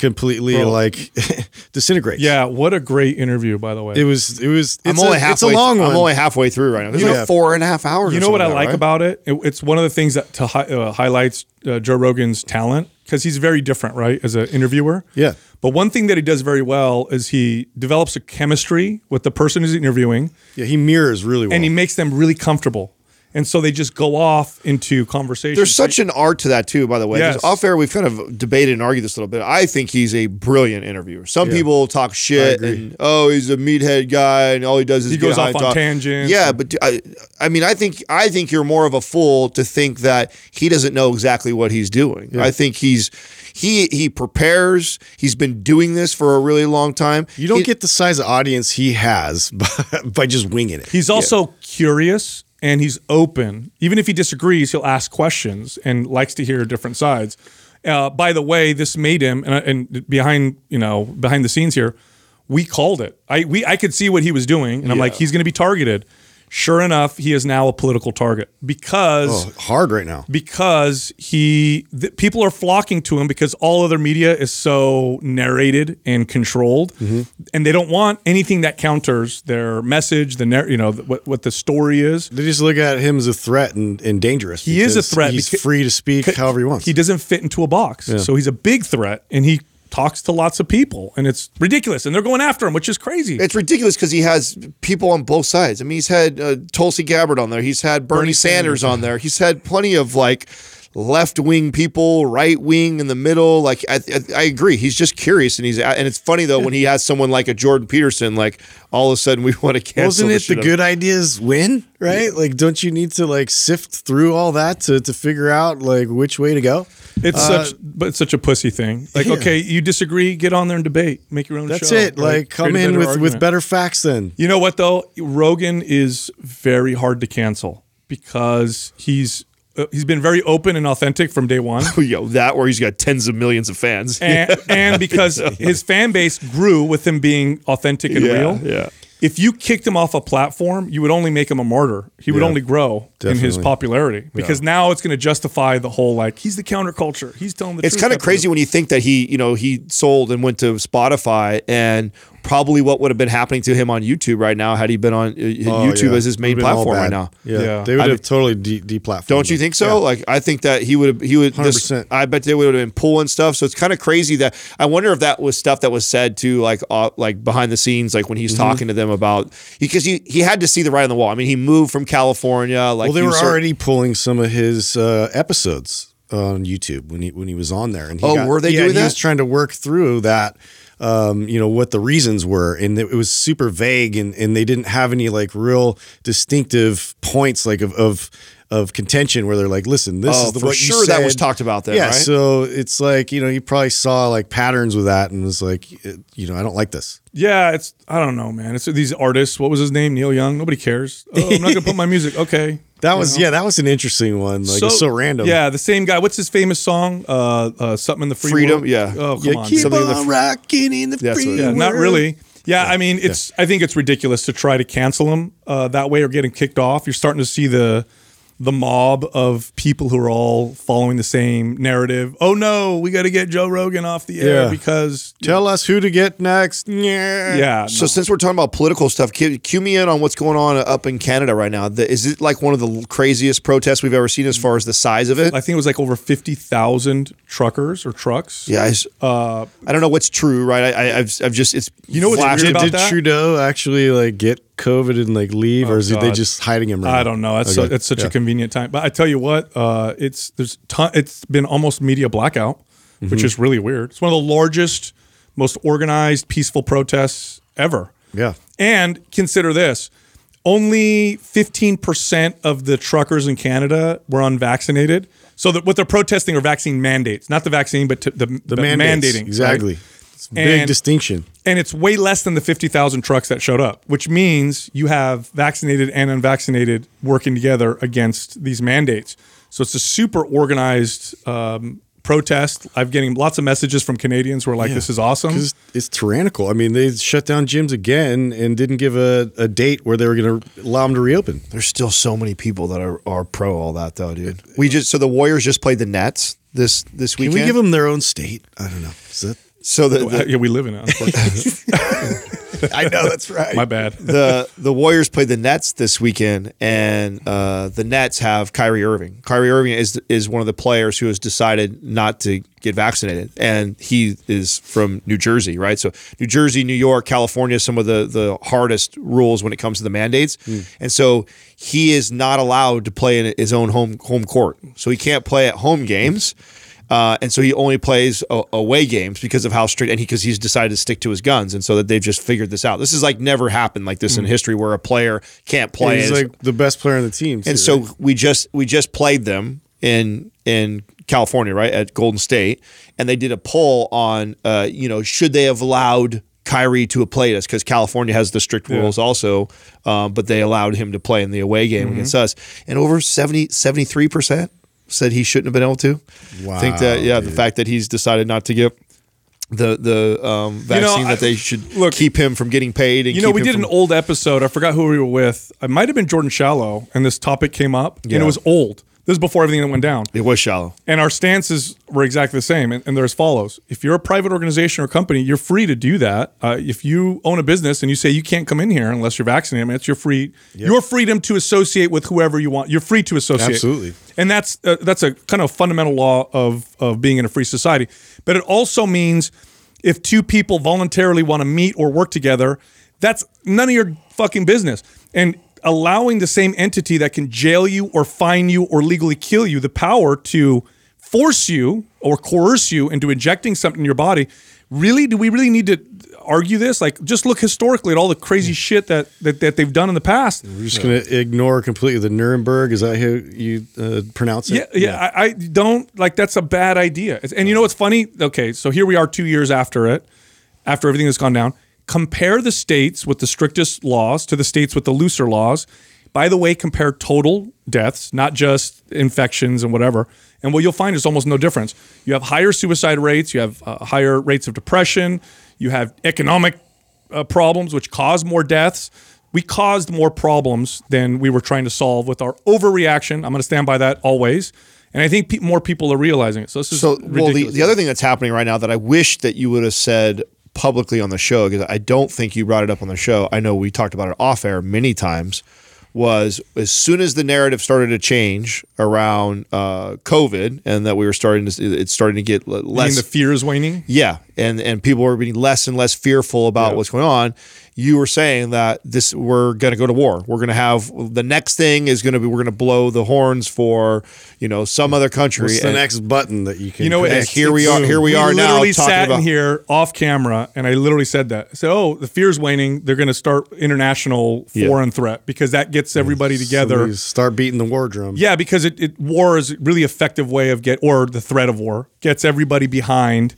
completely Bro. like disintegrates. yeah, what a great interview, by the way. It was. It was. It's I'm only a, halfway. It's a long one. I'm only halfway through right now. This is Yeah. like four and a half hours. You know what I like right? about it? It- It's one of the things that to hi- uh, highlights uh, Joe Rogan's talent because he's very different, right, as an interviewer. Yeah. But one thing that he does very well is he develops a chemistry with the person he's interviewing, yeah, he mirrors really well. and he makes them really comfortable. And so they just go off into conversation. There's such an art to that too, by the way. Yes. Off air, we've kind of debated and argued this a little bit. I think he's a brilliant interviewer. Some people talk shit and oh, he's a meathead guy, and all he does is He goes off on talk. tangents. Yeah, but I, I mean, I think I think you're more of a fool to think that he doesn't know exactly what he's doing. I think he's he he prepares. He's been doing this for a really long time. You don't He- get the size of audience he has by, by just winging it. He's also curious and he's open. Even if he disagrees, he'll ask questions and likes to hear different sides. Uh, by the way, this made him and, and behind you know behind the scenes here, we called it. I we I could see what he was doing, and I'm like, he's going to be targeted. Sure enough, he is now a political target because Oh, hard right now. because he th- people are flocking to him because all other media is so narrated and controlled Mm-hmm. and they don't want anything that counters their message the nar- you know th- what, what the story is They just look at him as a threat and, and dangerous. He is a threat He's free to speak however he wants. he doesn't fit into a box so he's a big threat and he talks to lots of people and it's ridiculous and they're going after him which is crazy It's ridiculous because he has people on both sides. I mean, he's had uh, Tulsi Gabbard on there. He's had Bernie, Bernie Sanders, Sanders. on there. He's had plenty of like left wing people, right wing in the middle. Like I, I, I agree. He's just curious, and he's and it's funny though when he has someone like a Jordan Peterson. Like all of a sudden we want to cancel. Wasn't it shit the out- good ideas win, right? Like, don't you need to like sift through all that to, to figure out like which way to go? it's uh, such but it's such a pussy thing like yeah. okay you disagree get on there and debate make your own That's show it. right? Like, come in better with, with better facts then. You know what though? Rogan is very hard to cancel because he's uh, he's been very open and authentic from day one. Yo, that where he's got tens of millions of fans. And, and because his fan base grew with him being authentic and Yeah, real. yeah. If you kicked him off a platform, you would only make him a martyr. He would Yeah, only grow in his popularity because now it's going to justify the whole like he's the counterculture. He's telling the truth. It's kind of crazy when you think that he, you know, he sold and went to Spotify, and probably what would have been happening to him on YouTube right now had he been on uh, YouTube Oh, yeah. as his main Would've been all platform right now. Yeah, Yeah. they would have mean- totally de- deplatformed. Don't you think so? Yeah. Like I think that he would have he would this, 100%. I bet they would have been pulling stuff. So it's kind of crazy that I wonder if that was stuff that was said to like uh, like behind the scenes, like when he's Mm-hmm. talking to them about because he he had to see the right on the wall. I mean, he moved from California. Like well, they were was sort- already pulling some of his uh, episodes on YouTube when he when he was on there. And he Oh, got, were they yeah, doing He that? was trying to work through that. Um, you know what the reasons were, and it was super vague, and and they didn't have any like real distinctive points like of of, of contention where they're like, listen, this Oh, is the for what you sure that was talked about then, Yeah, right? so it's like you know you probably saw like patterns with that, and was like, you know, I don't like this. Yeah, it's I don't know, man. It's these artists. What was his name? Neil Young. Nobody cares. Oh, I'm not gonna put my music. Okay. That was yeah, that was an interesting one. Like it's so random. Yeah, the same guy. What's his famous song? Uh, uh something in the free Freedom, world? yeah. Oh, come Yeah, on. keep Something in the on fr- rocking in the That's what- free yeah, not really. Yeah, I mean, it's. I think it's ridiculous to try to cancel him uh, that way or getting kicked off. You're starting to see the the mob of people who are all following the same narrative. Oh no, we got to get Joe Rogan off the air Yeah. because Tell us who to get next. Yeah. yeah. So no. since we're talking about political stuff, cue, cue me in on what's going on up in Canada right now. The, is it like one of the craziest protests we've ever seen as far as the size of it? I think it was like over fifty thousand truckers or trucks. Yeah, I, s- Uh, I don't know what's true, right? I, I, I've, I've just it's You know what's flashed weird in- about Did that? Trudeau actually like get COVID and like leave, or is it they God. just hiding him? Right I don't know. That's Okay. so, it's such Yeah. a convenient time. But I tell you what, uh, it's there's ton, it's been almost media blackout, Mm-hmm. which is really weird. It's one of the largest, most organized, peaceful protests ever. Yeah. And consider this: only 15% of the truckers in Canada were unvaccinated. So that what they're protesting are vaccine mandates, not the vaccine, but to, the, the the mandating. exactly. right? It's big And- distinction. and it's way less than the 50,000 trucks that showed up, which means you have vaccinated and unvaccinated working together against these mandates. So it's a super organized um, protest. I'm getting lots of messages from Canadians who are like, "This is awesome." Because it's tyrannical. I mean, they shut down gyms again and didn't give a, a date where they were going to allow them to reopen. There's still so many people that are, are pro all that though, dude. We just so the Warriors just played the Nets this this weekend. Can we give them their own state? I don't know. Is that so the, the- yeah, we live in it. Unfortunately. I know that's right. My bad. the the Warriors played the Nets this weekend, and uh, the Nets have Kyrie Irving. Kyrie Irving is is one of the players who has decided not to get vaccinated, and he is from New Jersey, right? So New Jersey, New York, California, some of the the hardest rules when it comes to the mandates, and so he is not allowed to play in his own home home court. So he can't play at home games. Uh, and so he only plays a- away games because of how strict, and because he's decided to stick to his guns, and so that they've just figured this out. This is like never happened like this in history where a player can't play. He's like the best player on the team. too, and so right? we just we just played them in in California, right at Golden State, and they did a poll on, uh, you know, should they have allowed Kyrie to have played us because California has the strict rules also, um, but they allowed him to play in the away game Mm-hmm. against us, and over 73 percent said he shouldn't have been able to. I think that Wow, yeah, the fact that he's decided not to get. The the um, vaccine I- that they should look, keep him from getting paid. And You know, we did from- an old episode. I forgot who we were with. It might have been Jordan Shallow, and this topic came up, and it was old. This is before everything that went down. It was Shallow. And our stances were exactly the same. And, and they're as follows If you're a private organization or company, you're free to do that. Uh, if you own a business and you say you can't come in here unless you're vaccinated, I mean, it's your free your freedom to associate with whoever you want. You're free to associate. Absolutely. And that's uh, that's a kind of fundamental law of of being in a free society. But it also means if two people voluntarily want to meet or work together, that's none of your fucking business. And allowing the same entity that can jail you or fine you or legally kill you the power to force you or coerce you into injecting something in your body. Really, do we really need to argue this? Like, just look historically at all the crazy shit that that, that they've done in the past. we're just gonna ignore completely the Nuremberg. Is that how you uh, pronounce Yeah, it? yeah. I, I don't like that's a bad idea. It's- And you know what's funny? Okay, so here we are two years after it, after everything that's gone down. Compare the states with the strictest laws to the states with the looser laws. By the way, compare total deaths, not just infections and whatever. And what you'll find is almost no difference. You have higher suicide rates, you have uh, higher rates of depression, you have economic uh, problems, which cause more deaths. We caused more problems than we were trying to solve with our overreaction. I'm going to stand by that always. And I think pe- more people are realizing it. So this is So, well, the, the other thing that's happening right now that I wish that you would have said publicly on the show, because I don't think you brought it up on the show. I know we talked about it off air many times. Was as soon as the narrative started to change around uh, COVID, and that we were starting to, it's starting to get l- I mean, less. the fear is waning. yeah, and and people were being less and less fearful about what's going on. You were saying that this we're going to go to war. We're going to have the next thing is going to be we're going to blow the horns for you know some other country. What's the next button that you can? You know, press? and here we are. Here we, are now literally talking sat about in here off camera, and I literally said that. I said, "Oh, the fear's waning. They're going to start international Yeah. foreign threat because that gets everybody together." Start beating the war drum. Yeah, because it, it war is a really effective way of get or the threat of war gets everybody behind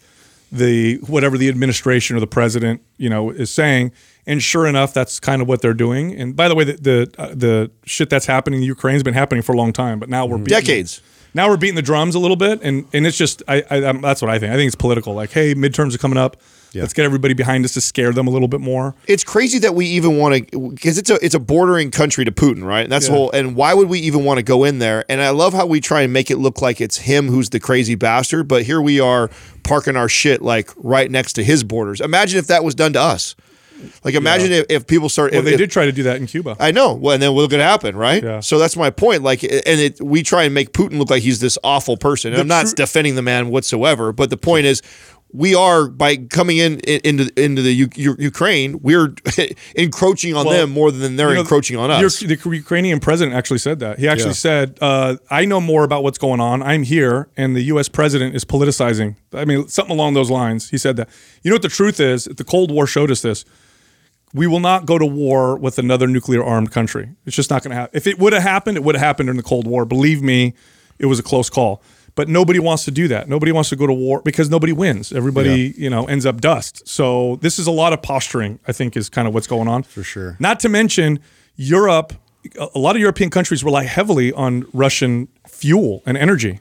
the whatever the administration or the president you know is saying. And sure enough, that's kind of what they're doing. And by the way, the the, uh, the shit that's happening in Ukraine has been happening for a long time, but now we're beating, decades. Now we're beating the drums a little bit, and and it's just I, I I'm, that's what I think. I think it's political. Like, hey, midterms are coming up. Let's get everybody behind us to scare them a little bit more. It's crazy that we even want to because it's a it's a bordering country to Putin, right? And that's the Yeah. whole. And why would we even want to go in there? And I love how we try and make it look like it's him who's the crazy bastard, but here we are parking our shit like right next to his borders. Imagine if that was done to us. Like imagine if, if people start. Well, if, they if- did try to do that in Cuba. I know. Well, and then what's going to happen, right? Yeah. So that's my point. Like, and it, we try and make Putin look like he's this awful person. And I'm not tru- defending the man whatsoever, but the point is, we are by coming in in- into into the U- U- Ukraine, we're encroaching on Well, them more than they're You know, encroaching on us. The Ukrainian president actually said that. He actually Yeah. said, uh, "I know more about what's going on. I'm here, and the U.S. president is politicizing." I mean, something along those lines. He said that. You know what the truth is? The Cold War showed us this. We will not go to war with another nuclear armed country. It's just not going to happen. If it would have happened, it would have happened in the Cold War. Believe me, it was a close call. But nobody wants to do that. Nobody wants to go to war because nobody wins. Everybody, you know, ends up dust. So this is a lot of posturing. I think is kind of what's going on for sure. Not to mention Europe. A lot of European countries rely heavily on Russian fuel and energy.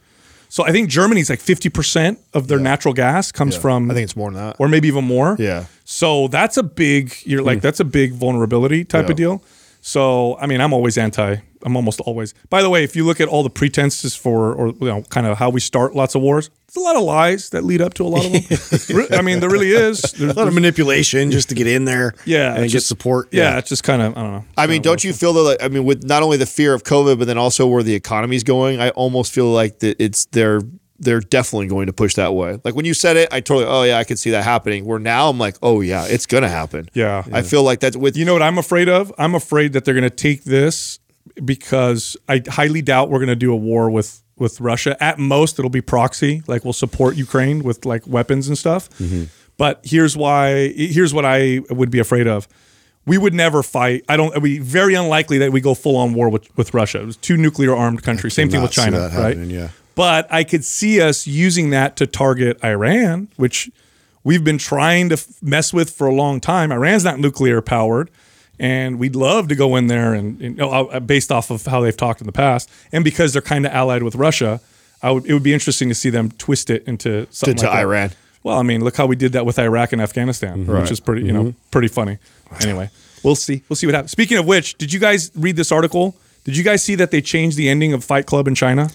So I think Germany's like fifty percent of their natural gas comes from. I think it's more than that. or maybe even more. Yeah. So that's a big. You're like hmm. that's a big vulnerability type of deal. So, I mean, I'm always anti. I'm almost always. By the way, if you look at all the pretenses for, or you know, kind of how we start lots of wars, it's a lot of lies that lead up to a lot of them. I mean, there really is. There's, A lot of manipulation just to get in there. yeah, and it's get just- support. Yeah, it's just kind of I don't know. I mean, don't you feel that? Like, I mean, with not only the fear of COVID, but then also where the economy's going, I almost feel like that it's they're they're definitely going to push that way. Like when you said it, I totally, oh yeah, I could see that happening. Where now I'm like, oh yeah, it's gonna happen. Yeah. I feel like that's with You know what I'm afraid of? I'm afraid that they're going to take this because I highly doubt we're going to do a war with with Russia. At most, it'll be proxy, like we'll support Ukraine with like weapons and stuff. But here's why. Here's what I would be afraid of. We would never fight. I don't. It'd be very unlikely that we go full on war with, with Russia. It was two nuclear armed countries. Same thing with China, right? yeah. But I could see us using that to target Iran, which we've been trying to f- mess with for a long time. Iran's not nuclear powered, and we'd love to go in there and, you know, uh, based off of how they've talked in the past, and because they're kind of allied with Russia, I would it would be interesting to see them twist it into something to like that. Iran. Well, I mean, look how we did that with Iraq and Afghanistan, which is pretty, you know, pretty funny. Anyway, we'll see. We'll see what happens. Speaking of which, did you guys read this article? Did you guys see that they changed the ending of Fight Club in China?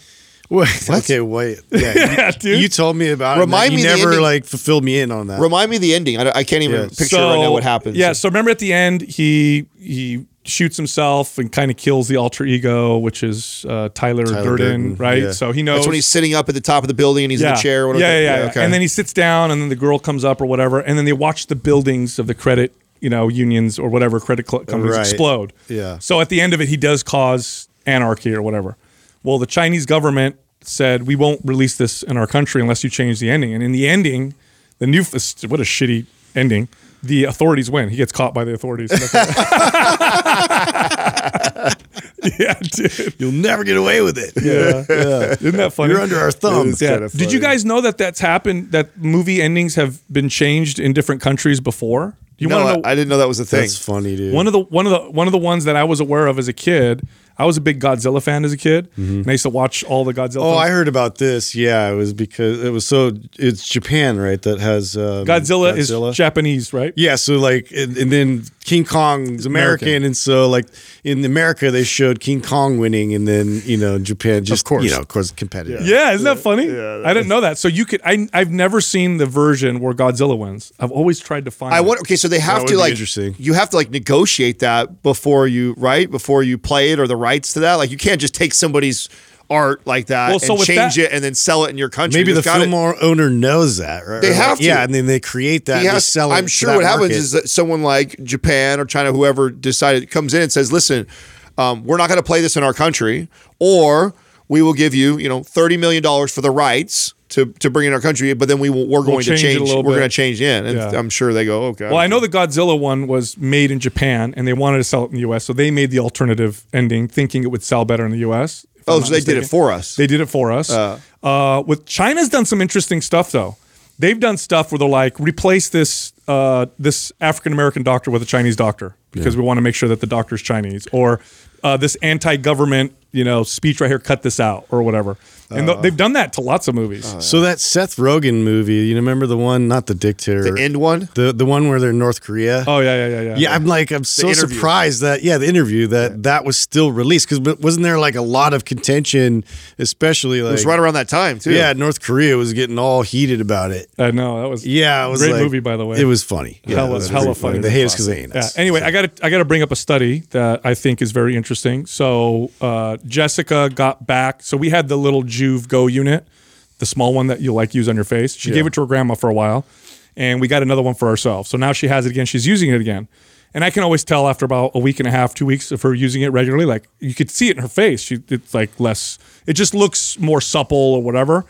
Wait, okay, wait. Yeah, Yeah, you, dude. you told me about Remind it. me You the never ending. like fulfilled me in on that. Remind me the ending. I, I can't even Yeah. picture right now what happens. Yeah, so remember at the end he he shoots himself and kind of kills the alter ego, which is uh, Tyler, Tyler Durden, Durden, right? yeah. So he knows that's when he's sitting up at the top of the building and he's in the chair. Or whatever. Yeah, yeah, yeah. okay. And then he sits down, and then the girl comes up or whatever, and then they watch the buildings of the credit, you know, unions or whatever credit cl- companies Right. explode. Yeah. So at the end of it, he does cause anarchy or whatever. Well, the Chinese government said we won't release this in our country unless you change the ending. And in the ending, the new what a shitty ending. The authorities win. He gets caught by the authorities. yeah, dude. You'll never get away with it. Yeah, yeah. Isn't that funny? You're under our thumbs. Yeah. kinda Did you guys know that that's happened? That movie endings have been changed in different countries before. Do you no, want I, to know? I didn't know that was a thing. That's funny, dude. one of the one of the one of the ones that I was aware of as a kid. I was a big Godzilla fan as a kid, and I used to watch all the Godzilla. Oh, films. I heard about this. Yeah, it was because it was so. It's Japan, right? That has um, Godzilla, is Japanese, right? Yeah, so like, and, and then King Kong's American, American. and so like in America they showed King Kong winning, and then you know Japan just course. you know of course competitive. Yeah, isn't that funny? I didn't know that. So you could. I I've never seen the version where Godzilla wins. I've always tried to find. I want okay, so they have would to like interesting. you have to like negotiate that before you right before you play it or the rights to that. Like you can't just take somebody's art like that Well, so and change that- it and then sell it in your country. Maybe the There's gotta- film o- owner knows that, right? They have like, to. Yeah, and then they create that he and has- just sell it. I'm sure what happens market. is that someone like Japan or China, whoever decided comes in and says, "Listen, um, we're not going to play this in our country, or we will give you, you know, thirty million dollars for the rights to to bring in our country, but then we will, we're going to change it a change. little We're going to change in, and Yeah. I'm sure they go, okay. Well, I know the Godzilla one was made in Japan, and they wanted to sell it in the U.S., so they made the alternative ending, thinking it would sell better in the U.S. Oh, so they did it for us. They did it for us. Uh, with China's done some interesting stuff though. They've done stuff where they're like replace this uh, this African American doctor with a Chinese doctor because we want to make sure that the doctor's Chinese, or uh, this anti-government you know speech right here, cut this out, or whatever. And th- they've done that to lots of movies. So that Seth Rogen movie, you remember the one, not the dictator, the end one. the the one where they're in North Korea. oh yeah, yeah, yeah, yeah. Yeah, I'm like, I'm so interview. surprised that yeah, the interview that that was still released because wasn't there like a lot of contention, especially like It was right around that time too. yeah, North Korea was getting all heated about it. I know that was Yeah, it was Great like- movie, by the way. It was funny. Yeah, Hella- it was hella pretty funny. They hate us because they ain't Yeah. us. Anyway, I got to I got to bring up a study that I think is very interesting. So uh, Jessica got back. So we had the little Joovv Go unit, the small one that you like use on your face. She gave it to her grandma for a while, and we got another one for ourselves. So now she has it again. She's using it again. And I can always tell after about a week and a half, two weeks of her using it regularly, like you could see it in her face. She, it's like less, it just looks more supple or whatever.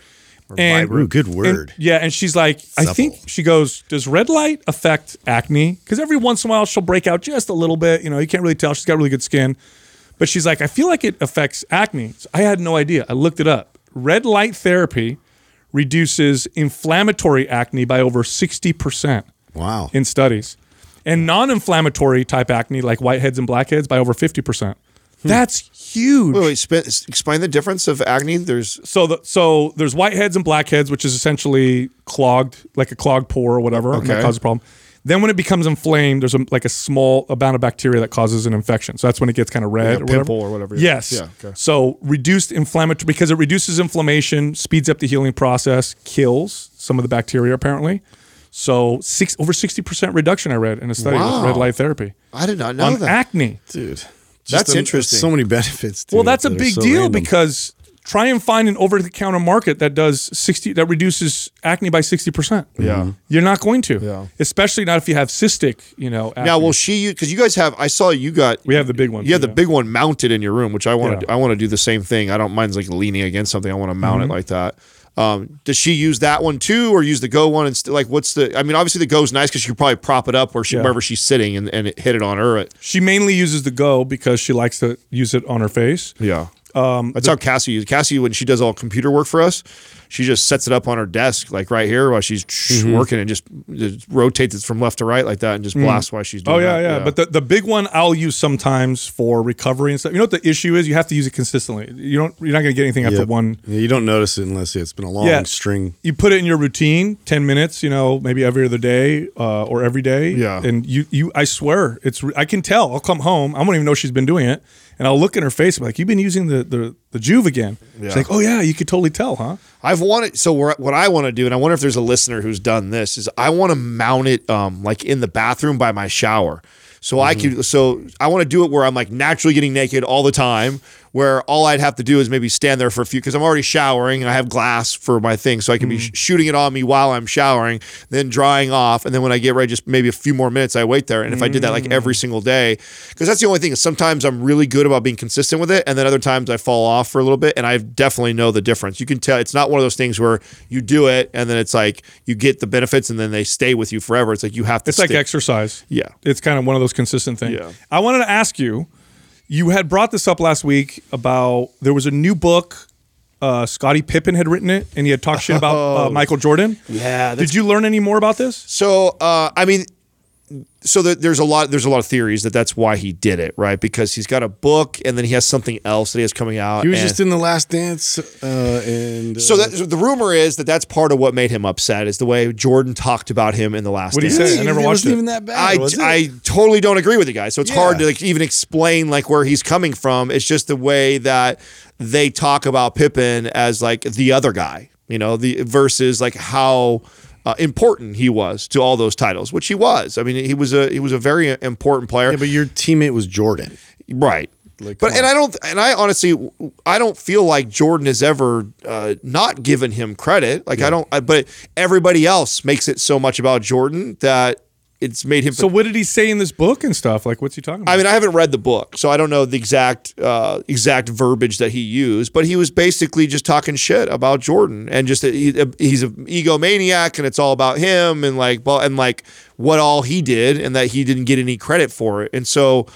and, Ooh, good and- word. yeah, and she's like, I think she goes, does red light affect acne? Because every once in a while she'll break out just a little bit. You know, you can't really tell. She's got really good skin, but she's like, I feel like it affects acne. So I had no idea. I looked it up. Red light therapy reduces inflammatory acne by over sixty percent Wow. in studies, and non-inflammatory type acne like whiteheads and blackheads by over fifty percent. Hmm. That's huge. Wait, wait, spe- explain the difference of acne. There's So the so there's whiteheads and blackheads, which is essentially clogged, like a clogged pore or whatever, and that causes a problem. Then when it becomes inflamed, there's a, like a small amount of bacteria that causes an infection. So that's when it gets kind of red Like a or whatever. pimple or whatever. Yes. Yeah, okay. So reduced inflammatory because it reduces inflammation, speeds up the healing process, kills some of the bacteria apparently. So six over sixty percent reduction I read in a study Wow. with red light therapy I did not know on that. acne. dude. That's a- interesting. So many benefits. To Well, that's a that are big so deal random. because try and find an over the counter market that does 60 that reduces acne by 60%. Yeah. You're not going to. Yeah. Especially not if you have cystic, you know. Acne. Now, will she? Because you guys have, I saw you got. we have the big one. You have the yeah. big one mounted in your room, which I want to. Yeah. I want to do the same thing. I don't mind like leaning against something. I want to mount Mm-hmm. it like that. Um, does she use that one too, or use the Go one? And like, what's the? I mean, obviously the Go's nice because she could probably prop it up where she Yeah. wherever she's sitting and, and it hit it on her. She mainly uses the Go because she likes to use it on her face. Yeah. Um, That's how Cassie uses. Cassie, when she does all computer work for us, she just sets it up on her desk, like right here, while she's Mm-hmm. working, and just, just rotates it from left to right like that, and just blasts while she's doing. It. Oh yeah, that. yeah, But the, the big one I'll use sometimes for recovery and stuff. You know what the issue is? You have to use it consistently. You don't. You're not going to get anything after Yep. one. Yeah, you don't notice it unless it's been a long Yeah. string. You put it in your routine, ten minutes. You know, maybe every other day uh, or every day. Yeah. And you, you, I swear, it's. I can tell. I'll come home. I won't even know she's been doing it, and I'll look in her face. and be like, "You've been using the the the Joovv again." Yeah. She's like, "Oh yeah, you could totally tell, huh?" I've wanted so what I want to do, and I wonder if there's a listener who's done this, is I want to mount it um like in the bathroom by my shower. So I Mm-hmm. could so I want to do it where I'm like naturally getting naked all the time, where all I'd have to do is maybe stand there for a few because I'm already showering and I have glass for my thing, so I can be Mm-hmm. sh- shooting it on me while I'm showering, then drying off, and then when I get ready, just maybe a few more minutes, I wait there. And if I did that like every Mm. single day, because that's the only thing is sometimes I'm really good about being consistent with it, and then other times I fall off for a little bit, and I definitely know the difference. You can tell it's not one of those things where you do it and then it's like you get the benefits and then they stay with you forever. It's like you have to. It's like exercise. Yeah. It's kind of one of those consistent things. Yeah. I wanted to ask you, you had brought this up last week about there was a new book. Uh, Scottie Pippen had written it, and he had talked shit about uh, Michael Jordan. Oh. Yeah, Did you learn any more about this? So uh, I mean, so there- there's a lot there's a lot of theories that that's why he did it, right? Because he's got a book and then he has something else that he has coming out. He was and- just in the Last Dance, uh, and uh, So, that, so the rumor is that that's part of what made him upset is the way Jordan talked about him in the last. What'd he Dance. say? I never it watched wasn't it. even that bad. I, was it? I totally don't agree with the guy. So it's hard to like even explain like where he's coming from. It's just the way that they talk about Pippen as like the other guy, you know, the versus like how uh, important he was to all those titles, which he was. I mean, he was a he was a very important player. yeah, but your teammate was Jordan. Right. Like, but come and. I don't and I honestly I don't feel like Jordan has ever uh, not given him credit. Like I don't. I, but everybody else makes it so much about Jordan that it's made him. So what did he say in this book and stuff? Like, what's he talking about? I mean, I haven't read the book, so I don't know the exact uh, exact verbiage that he used. But he was basically just talking shit about Jordan and just that he, he's an egomaniac and it's all about him and like well and like what all he did and that he didn't get any credit for it. And so.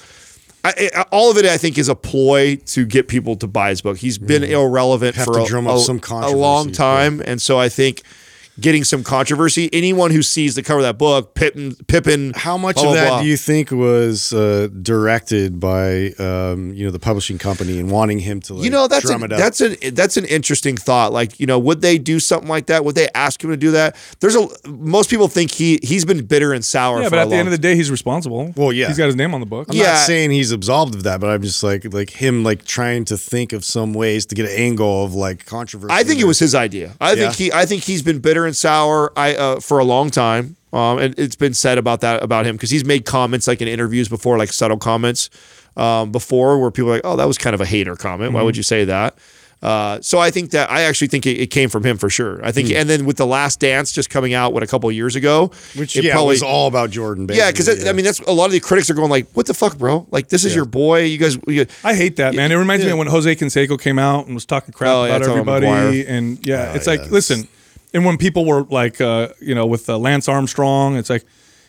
I, I- all of it, I think, is a ploy to get people to buy his book. He's been irrelevant Mm. Have for a, a- some a long controversy, time, and so I think getting some controversy. Anyone who sees the cover of that book, Pippin, Pippen, How much blah, of blah, that blah. do you think was uh, directed by um, you know the publishing company and wanting him to like, you know that's drum an, it up? that's an that's an interesting thought. Like you know, would they do something like that? Would they ask him to do that? There's a most people think he he's been bitter and sour. yeah, for but a at the end of the day, he's responsible. Well, yeah. he's got his name on the book. I'm Yeah. not saying he's absolved of that, but I'm just like like him like trying to think of some ways to get an angle of like controversy. I think it was his idea. I think he I think he's been bitter and sour I uh, for a long time. Um, and it's been said about that about him because he's made comments like in interviews before, like subtle comments um, before, where people are like, "Oh, that was kind of a hater comment. Why would you say that?" Uh, so I think that I actually think it, it came from him for sure. I think, Hmm. and then with the Last Dance just coming out what a couple of years ago, which it yeah probably- was all about Jordan. yeah, because basically, I mean that's a lot of the critics are going like, "What the fuck, bro? Like this is your boy. You guys, you, I hate that, man. It reminds me of when Jose Canseco came out and was talking crap Oh, about everybody. And yeah, it's yeah, like, it's- listen, and when people were like, uh, you know, with uh, Lance Armstrong, it's like,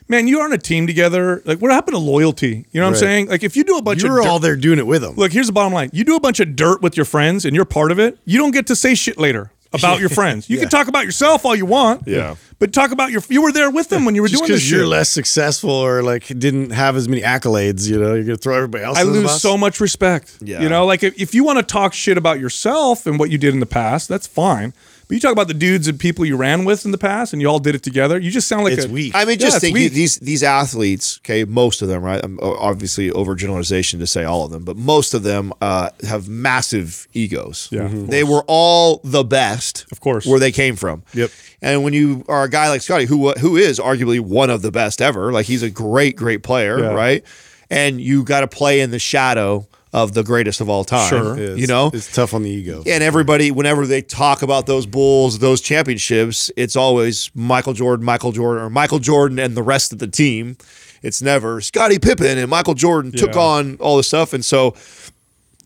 man, you aren't a team together. Like, what happened to loyalty? You know what I'm saying? Like, if you do a bunch you're of all there doing it with them. look, here's the bottom line: you do a bunch of dirt with your friends, and you're part of it. You don't get to say shit later about your friends. You can talk about yourself all you want. Yeah. but talk about your. You were there with them when you were just doing this because shit. you're less successful or like didn't have as many accolades, you know, you're gonna throw everybody else. I lose so much respect. Yeah. You know, like if, if you want to talk shit about yourself and what you did in the past, that's fine. But you talk about the dudes and people you ran with in the past, and you all did it together. You just sound like It's a, weak. I mean, just it's think you, these these athletes. Okay, most of them, right? Um, obviously, overgeneralization to say all of them, but most of them uh, have massive egos. Yeah, of they were all the best, Of course. where they came from. Yep. And when you are a guy like Scottie, who who is arguably one of the best ever, like he's a great, great player, Yeah. right? And you got to play in the shadow of the greatest of all time. Sure. You know, it's tough on the ego. and everybody, whenever they talk about those Bulls, those championships, it's always Michael Jordan, Michael Jordan, or Michael Jordan and the rest of the team. It's never Scottie Pippen and Michael Jordan took on all this stuff, and so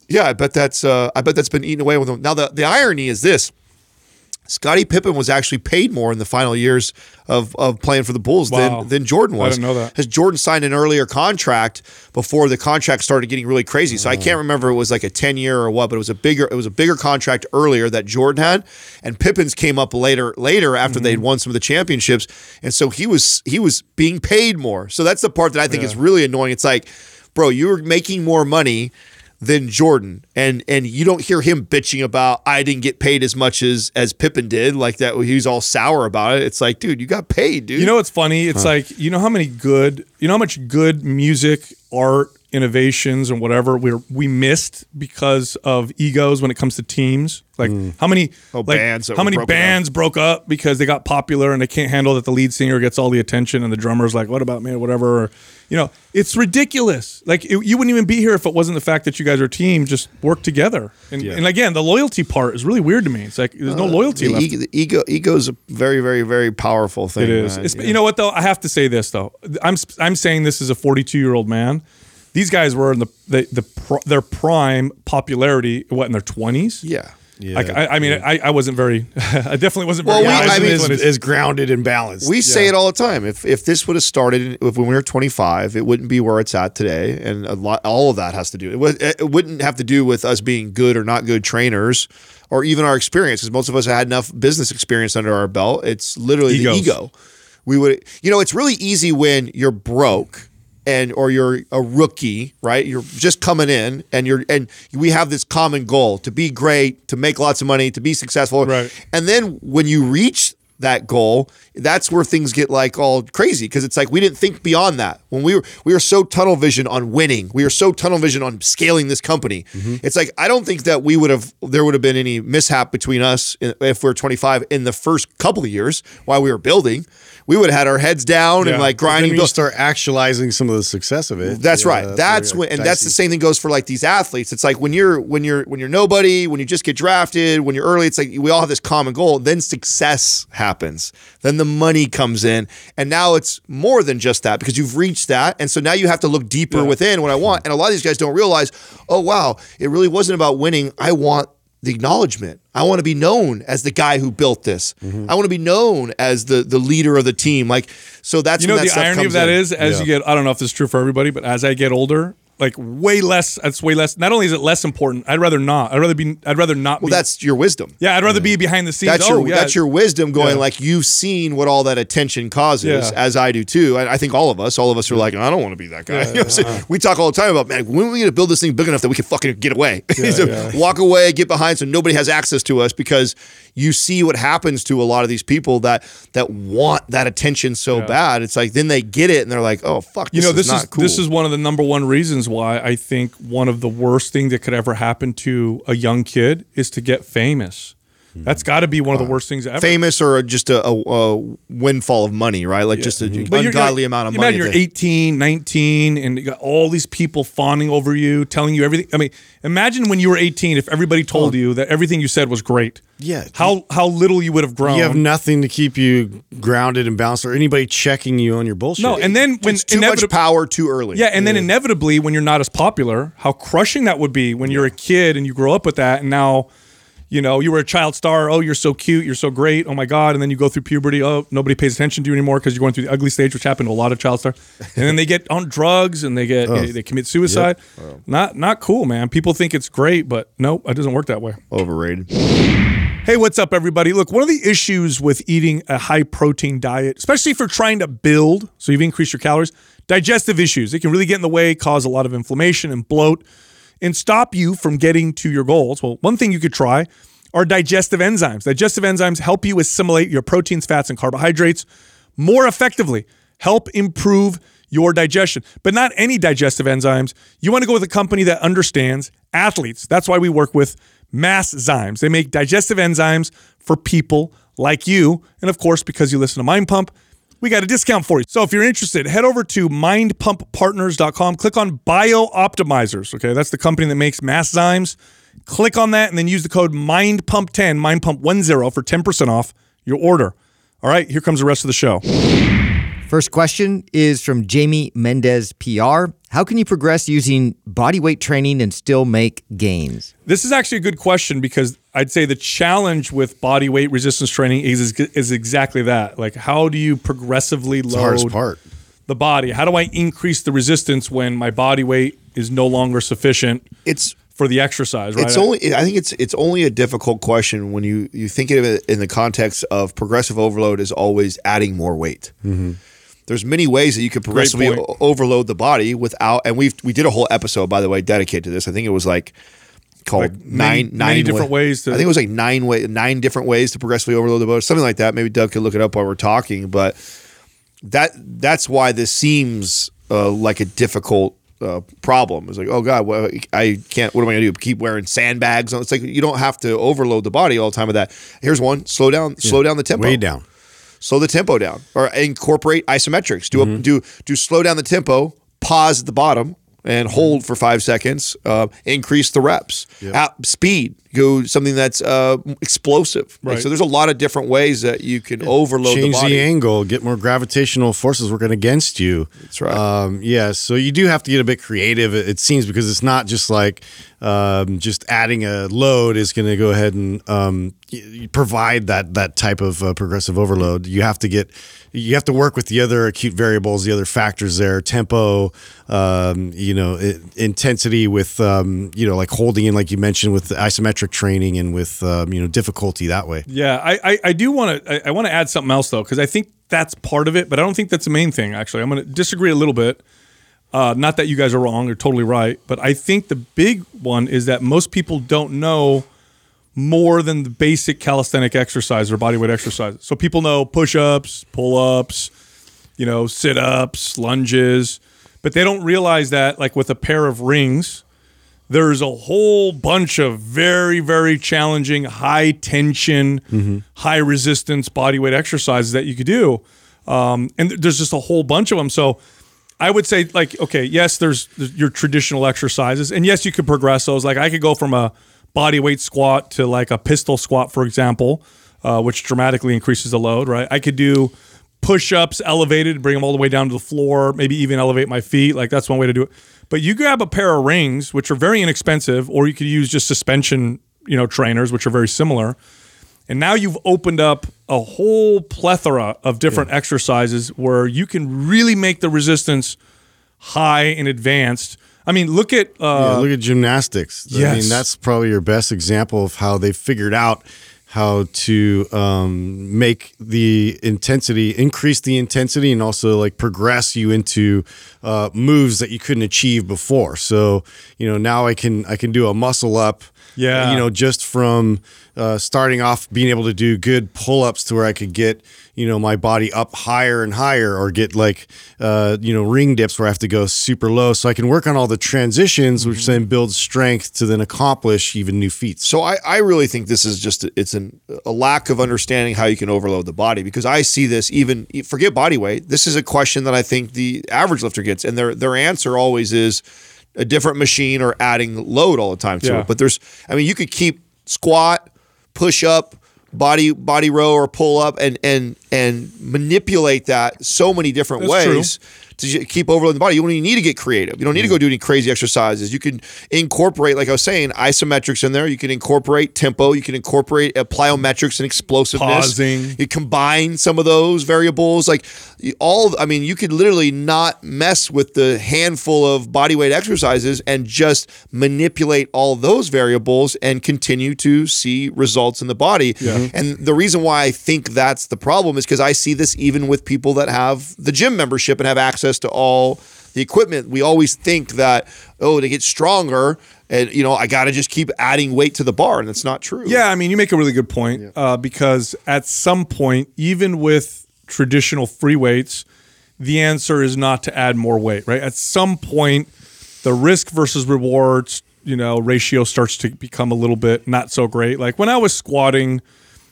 yeah, I bet that's uh, I bet that's been eaten away with them. Now the the irony is this: Scottie Pippen was actually paid more in the final years of, of playing for the Bulls Wow. than, than Jordan was. I didn't know that. Because Jordan signed an earlier contract before the contract started getting really crazy. So I can't remember it was like a 10 year or what, but it was a bigger it was a bigger contract earlier that Jordan had. And Pippen's came up later later after they'd won some of the championships. And so he was he was being paid more. So that's the part that I think is really annoying. It's like, bro, you were making more money than Jordan, and and you don't hear him bitching about I didn't get paid as much as as Pippen did, like that. He was all sour about it. It's like, dude, you got paid, dude. You know what's funny? It's like you know how many good, you know how much good music, art, innovations, and whatever we we missed because of egos when it comes to teams. Like how many Oh, like, bands how many broken up. bands broke up because they got popular and they can't handle that the lead singer gets all the attention and the drummer's like, what about me or whatever. Or, you know, it's ridiculous. Like it, you wouldn't even be here if it wasn't the fact that you guys are a team, just work together. And, and again, the loyalty part is really weird to me. It's like there's no loyalty Uh, left. ego, the ego ego is a very very very powerful thing. It is. It's- You know what though? I have to say this though. I'm I'm saying this as a 42 year old man. These guys were in the the, the pr- their prime popularity. What in their 20s? Yeah. Yeah. Like I, I mean, I, I wasn't very. I definitely wasn't Well, very. we- I mean, this is, grounded and balanced. We say it all the time. If if this would have started if when we were 25, it wouldn't be where it's at today, and a lot, all of that has to do. It, was, it wouldn't have to do with us being good or not good trainers, or even our experience, because most of us had enough business experience under our belt. It's literally Egos. the ego. We would, you know, it's really easy when you're broke and or you're a rookie, right? You're just coming in and you're and we have this common goal to be great, to make lots of money, to be successful. Right. And then when you reach that goal, that's where things get like all crazy because it's like we didn't think beyond that. When we were we were so tunnel vision on winning, we were so tunnel vision on scaling this company. Mm-hmm. It's like I don't think that we would have there would have been any mishap between us in- if we are 25 in the first couple of years while we were building. We would have had our heads down Yeah. and like then grinding. when you start actualizing some of the success of it. that's yeah, right. That's where when, and gets that's the same thing goes for like these athletes. It's like when you're when you're when you're nobody, when you just get drafted, when you're early. It's like we all have this common goal. Then success happens. Then the money comes in, and now it's more than just that because you've reached that, and so now you have to look deeper within what I want. And a lot of these guys don't realize, oh wow, it really wasn't about winning. I want the acknowledgement. I want to be known as the guy who built this. Mm-hmm. I want to be known as the the leader of the team. Like so that's you know when that the irony of that in. is as you get. I don't know if this is true for everybody, but as I get older. Like way less. That's way less. Not only is it less important, I'd rather not. I'd rather be. I'd rather not. well, be, that's your wisdom. yeah. I'd rather be behind the scenes. That's oh, your yeah. that's your wisdom going Yeah. like you've seen what all that attention causes, Yeah. as I do too. I, I think all of us, all of us are like, I don't want to be that guy. You know I'm? We talk all the time about man, when are we going to build this thing big enough that we can fucking get away, So yeah. walk away, get behind, so nobody has access to us because you see what happens to a lot of these people that that want that attention so bad. It's like then they get it and they're like, oh fuck, you this know is this not is cool. this is one of the number one reasons why I think one of the worst things that could ever happen to a young kid is to get famous. That's got to be one of the worst things ever. famous or just a, a, a windfall of money, right? Like just an But you're- ungodly you're- amount of you money. Imagine you're 18, 19, and you got all these people fawning over you, telling you everything. I mean, imagine when you were 18, if everybody told oh. you that everything you said was great. Yeah. How how little you would have grown. You have nothing to keep you grounded and balanced, or anybody checking you on your bullshit. no, and then when it's too much power too early. Yeah, and then inevitably, when you're not as popular, how crushing that would be when you're a kid and you grow up with that, and now, you know, you were a child star. Oh, you're so cute, you're so great. Oh my god! And then you go through puberty. Oh, nobody pays attention to you anymore because you're going through the ugly stage, which happened to a lot of child stars. And then they get on drugs and they get oh. they, they commit suicide. Not not cool, man. People think it's great, but nope, it doesn't work that way. overrated. Hey, what's up, everybody? Look, one of the issues with eating a high protein diet, especially if you're trying to build, so you've increased your calories, digestive issues. It can really get in the way, cause a lot of inflammation and bloat, and stop you from getting to your goals. Well, one thing you could try are digestive enzymes. Digestive enzymes help you assimilate your proteins, fats, and carbohydrates more effectively, help improve your digestion. But not any digestive enzymes. You want to go with a company that understands athletes. That's why we work with Masszymes. They make digestive enzymes for people like you. And of course, because you listen to Mind Pump, we got a discount for you. So if you're interested, head over to mindpumppartners.com, click on Bio Optimizers. Okay, that's the company that makes Masszymes. Click on that and then use the code MindPump10, MindPump10 for 10% off your order. All right, here comes the rest of the show. First question is from Jamie Mendez PR. How can you progress using body weight training and still make gains? This is actually a good question because I'd say the challenge with body weight resistance training is is exactly that. Like, how do you progressively It's the load part. the body? How do I increase the resistance when my body weight is no longer sufficient It's for the exercise? Right? It's only. I think it's it's only a difficult question when you you think of it in the context of progressive overload is always adding more weight. Mm-hmm. There's many ways that you could progressively o- overload the body without. And we we did a whole episode by the way dedicated to this. I think it was like called Like many- nine many nine different wa- ways to- I think it was like nine way nine different ways to progressively overload the body, something like that. Maybe Doug could look it up while we're talking, but that that's why this seems uh, like a difficult uh, problem. It's like, oh god, well, I can't. What am I going to do? Keep wearing sandbags? It's like you don't have to overload the body all the time with that. Here's one: slow down, slow down the tempo, Way down. Slow the tempo down, or incorporate isometrics. Do Mm-hmm. a, do do slow down the tempo, pause at the bottom, and hold for five seconds. Uh, increase the reps. At speed, go something that's uh, explosive. Like, so there's a lot of different ways that you can overload Change the body. the angle, get more gravitational forces working against you. That's right. Um, yeah, so you do have to get a bit creative. It, it seems because it's not just like um, just adding a load is going to go ahead and um, provide that that type of uh, progressive overload. You have to get you have to work with the other acute variables, the other factors there, tempo, um, you know, i intensity with um, you know like holding in, like you mentioned with the isometric training and with um, you know difficulty that way. Yeah, I I, I do want to I, I want to add something else though because I think that's part of it, but I don't think that's the main thing. Actually, I'm going to disagree a little bit. Uh, not that you guys are wrong; you're totally right. But I think the big one is that most people don't know more than the basic calisthenic exercise or bodyweight exercise. So people know push-ups, pull-ups, you know, sit-ups, lunges, but they don't realize that like with a pair of rings, there's a whole bunch of very very challenging high tension high resistance bodyweight exercises that you could do. Um, and there's just a whole bunch of them. So i would say like okay yes there's, there's your traditional exercises and yes you could progress those. Like i could go from a bodyweight squat to like a pistol squat for example uh, which dramatically increases the load right? I could do push-ups elevated bring them all the way down to the floor maybe even elevate my feet. Like that's one way to do it but you grab a pair of rings which are very inexpensive or you could use just suspension you know trainers which are very similar. And now you've opened up a whole plethora of different exercises where you can really make the resistance high and advanced. I mean look at uh, Yeah, look at gymnastics. I mean, that's probably your best example of how they figured out how to um, make the intensity, increase the intensity, and also like progress you into uh, moves that you couldn't achieve before. So you know now I can I can do a muscle up. Yeah. you know, just from uh, starting off being able to do good pull ups to where I could get, you know, my body up higher and higher or get like, uh, you know, ring dips where I have to go super low. So I can work on all the transitions, which then builds strength to then accomplish even new feats. So I, I really think this is just it's an, a lack of understanding how you can overload the body because I see this even forget body weight. This is a question that I think the average lifter gets, and their their answer always is a different machine or adding load all the time to Yeah. it. But there's, I mean, you could keep squat, push up, body body row or pull up, and and and manipulate that so many different That's true. To keep overloading the body. You don't even need to get creative. You don't need to go do any crazy exercises. You can incorporate, like I was saying, isometrics in there. You can incorporate tempo. You can incorporate uh, plyometrics and explosiveness. Pausing. You combine some of those variables. Like all, I mean, you could literally not mess with the handful of bodyweight exercises and just manipulate all those variables and continue to see results in the body. And the reason why I think that's the problem is because I see this even with people that have the gym membership and have access to all the equipment, we always think that oh, to get stronger, and you know, I got to just keep adding weight to the bar, and that's not true. Yeah, I mean, you make a really good point uh, because at some point, even with traditional free weights, the answer is not to add more weight, right? At some point, the risk versus rewards, you know, ratio starts to become a little bit not so great. Like when I was squatting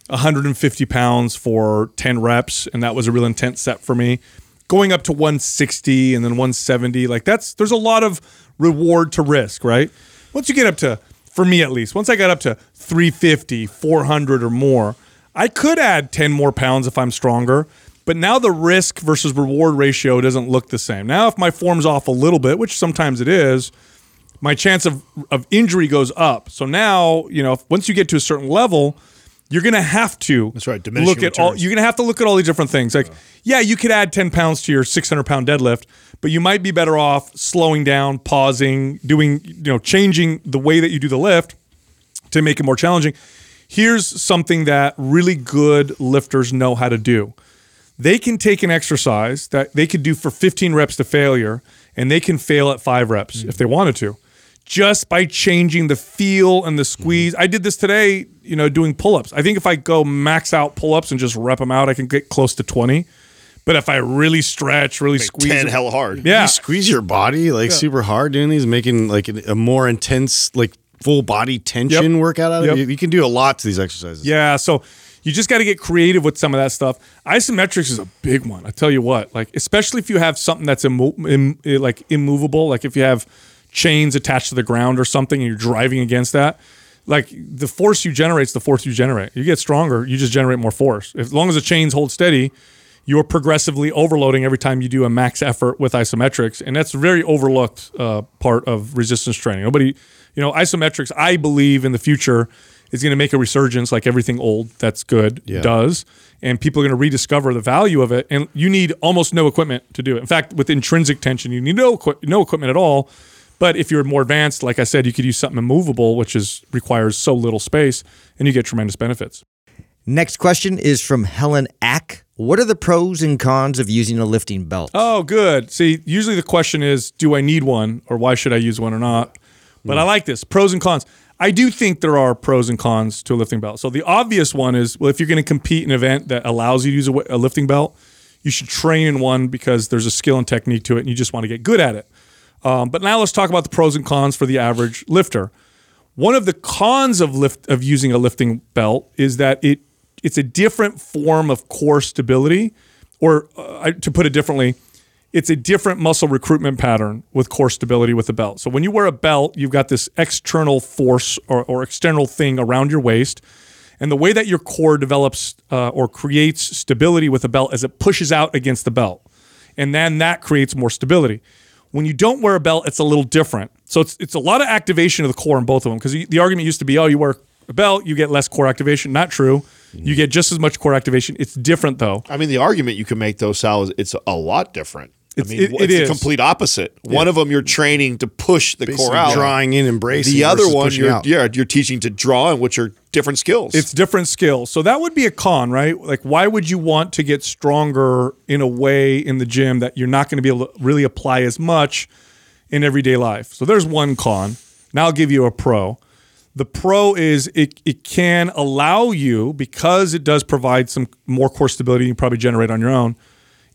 150 pounds for 10 reps, and that was a real intense set for me. Going up to 160 and then 170, like that's there's a lot of reward to risk, right? Once you get up to, for me at least, once I got up to 350, 400 or more, I could add 10 more pounds if I'm stronger. But now the risk versus reward ratio doesn't look the same. Now, if my form's off a little bit, which sometimes it is, my chance of, of injury goes up. So now, you know, once you get to a certain level, you're going to have to That's right, look at all you're to have to look at all these different things. Like, yeah, you could add 10 pounds to your 600 pound deadlift, but you might be better off slowing down, pausing, doing, you know, changing the way that you do the lift to make it more challenging. Here's something that really good lifters know how to do. They can take an exercise that they could do for 15 reps to failure and they can fail at five reps if they wanted to just by changing the feel and the squeeze. I did this today, you know, doing pull ups. I think if I go max out pull ups and just rep them out, I can get close to 20. But if I really stretch, really squeeze, ten it- hell hard. yeah, You squeeze your body like super hard doing these, making like a a more intense, like full body tension Yep. workout out of Yep. it. You, you can do a lot to these exercises. Yeah, so you just got to get creative with some of that stuff. Isometrics is a big one. I tell you what, like especially if you have something that's immo- Im- like immovable, like if you have chains attached to the ground or something and you're driving against that, like the force you generate is the force you generate. You get stronger, you just generate more force. As long as the chains hold steady, you're progressively overloading every time you do a max effort with isometrics, and that's a very overlooked uh, part of resistance training. Nobody, you know, isometrics. I believe in the future is going to make a resurgence, like everything old that's good Yeah. does, and people are going to rediscover the value of it. And you need almost no equipment to do it. In fact, with intrinsic tension, you need no equi- no equipment at all. But if you're more advanced, like I said, you could use something immovable, which is requires so little space, and you get tremendous benefits. Next question is from Helen Ack. What are the pros and cons of using a lifting belt? Oh, good. See, usually the question is, do I need one or why should I use one or not? But I hmm. like this pros and cons. I do think there are pros and cons to a lifting belt. So the obvious one is, well, if you're going to compete in an event that allows you to use a, a lifting belt, you should train in one because there's a skill and technique to it, and you just want to get good at it. Um, but now let's talk about the pros and cons for the average lifter. One of the cons of lift of using a lifting belt is that it it's a different form of core stability, or uh, to put it differently, it's a different muscle recruitment pattern with core stability with the belt. So when you wear a belt, you've got this external force or, or external thing around your waist. And the way that your core develops uh, or creates stability with the belt is it pushes out against the belt. And then that creates more stability. When you don't wear a belt, it's a little different. So it's, it's a lot of activation of the core in both of them. Because the, the argument used to be, oh, you wear a belt, you get less core activation. Not true. You mm. get just as much core activation. It's different though. I mean, the argument you can make though, Sal, is it's a lot different. It's- I mean, it- it it's is. the complete opposite. One of them you're training to push the core out. drawing in and bracing. the other one you're out. yeah you're teaching to draw in, which are different skills. It's different skills. So that would be a con, right? Like, why would you want to get stronger in a way in the gym that you're not going to be able to really apply as much in everyday life? So there's one con. Now I'll give you a pro. The pro is it, it can allow you, because it does provide some more core stability you probably generate on your own,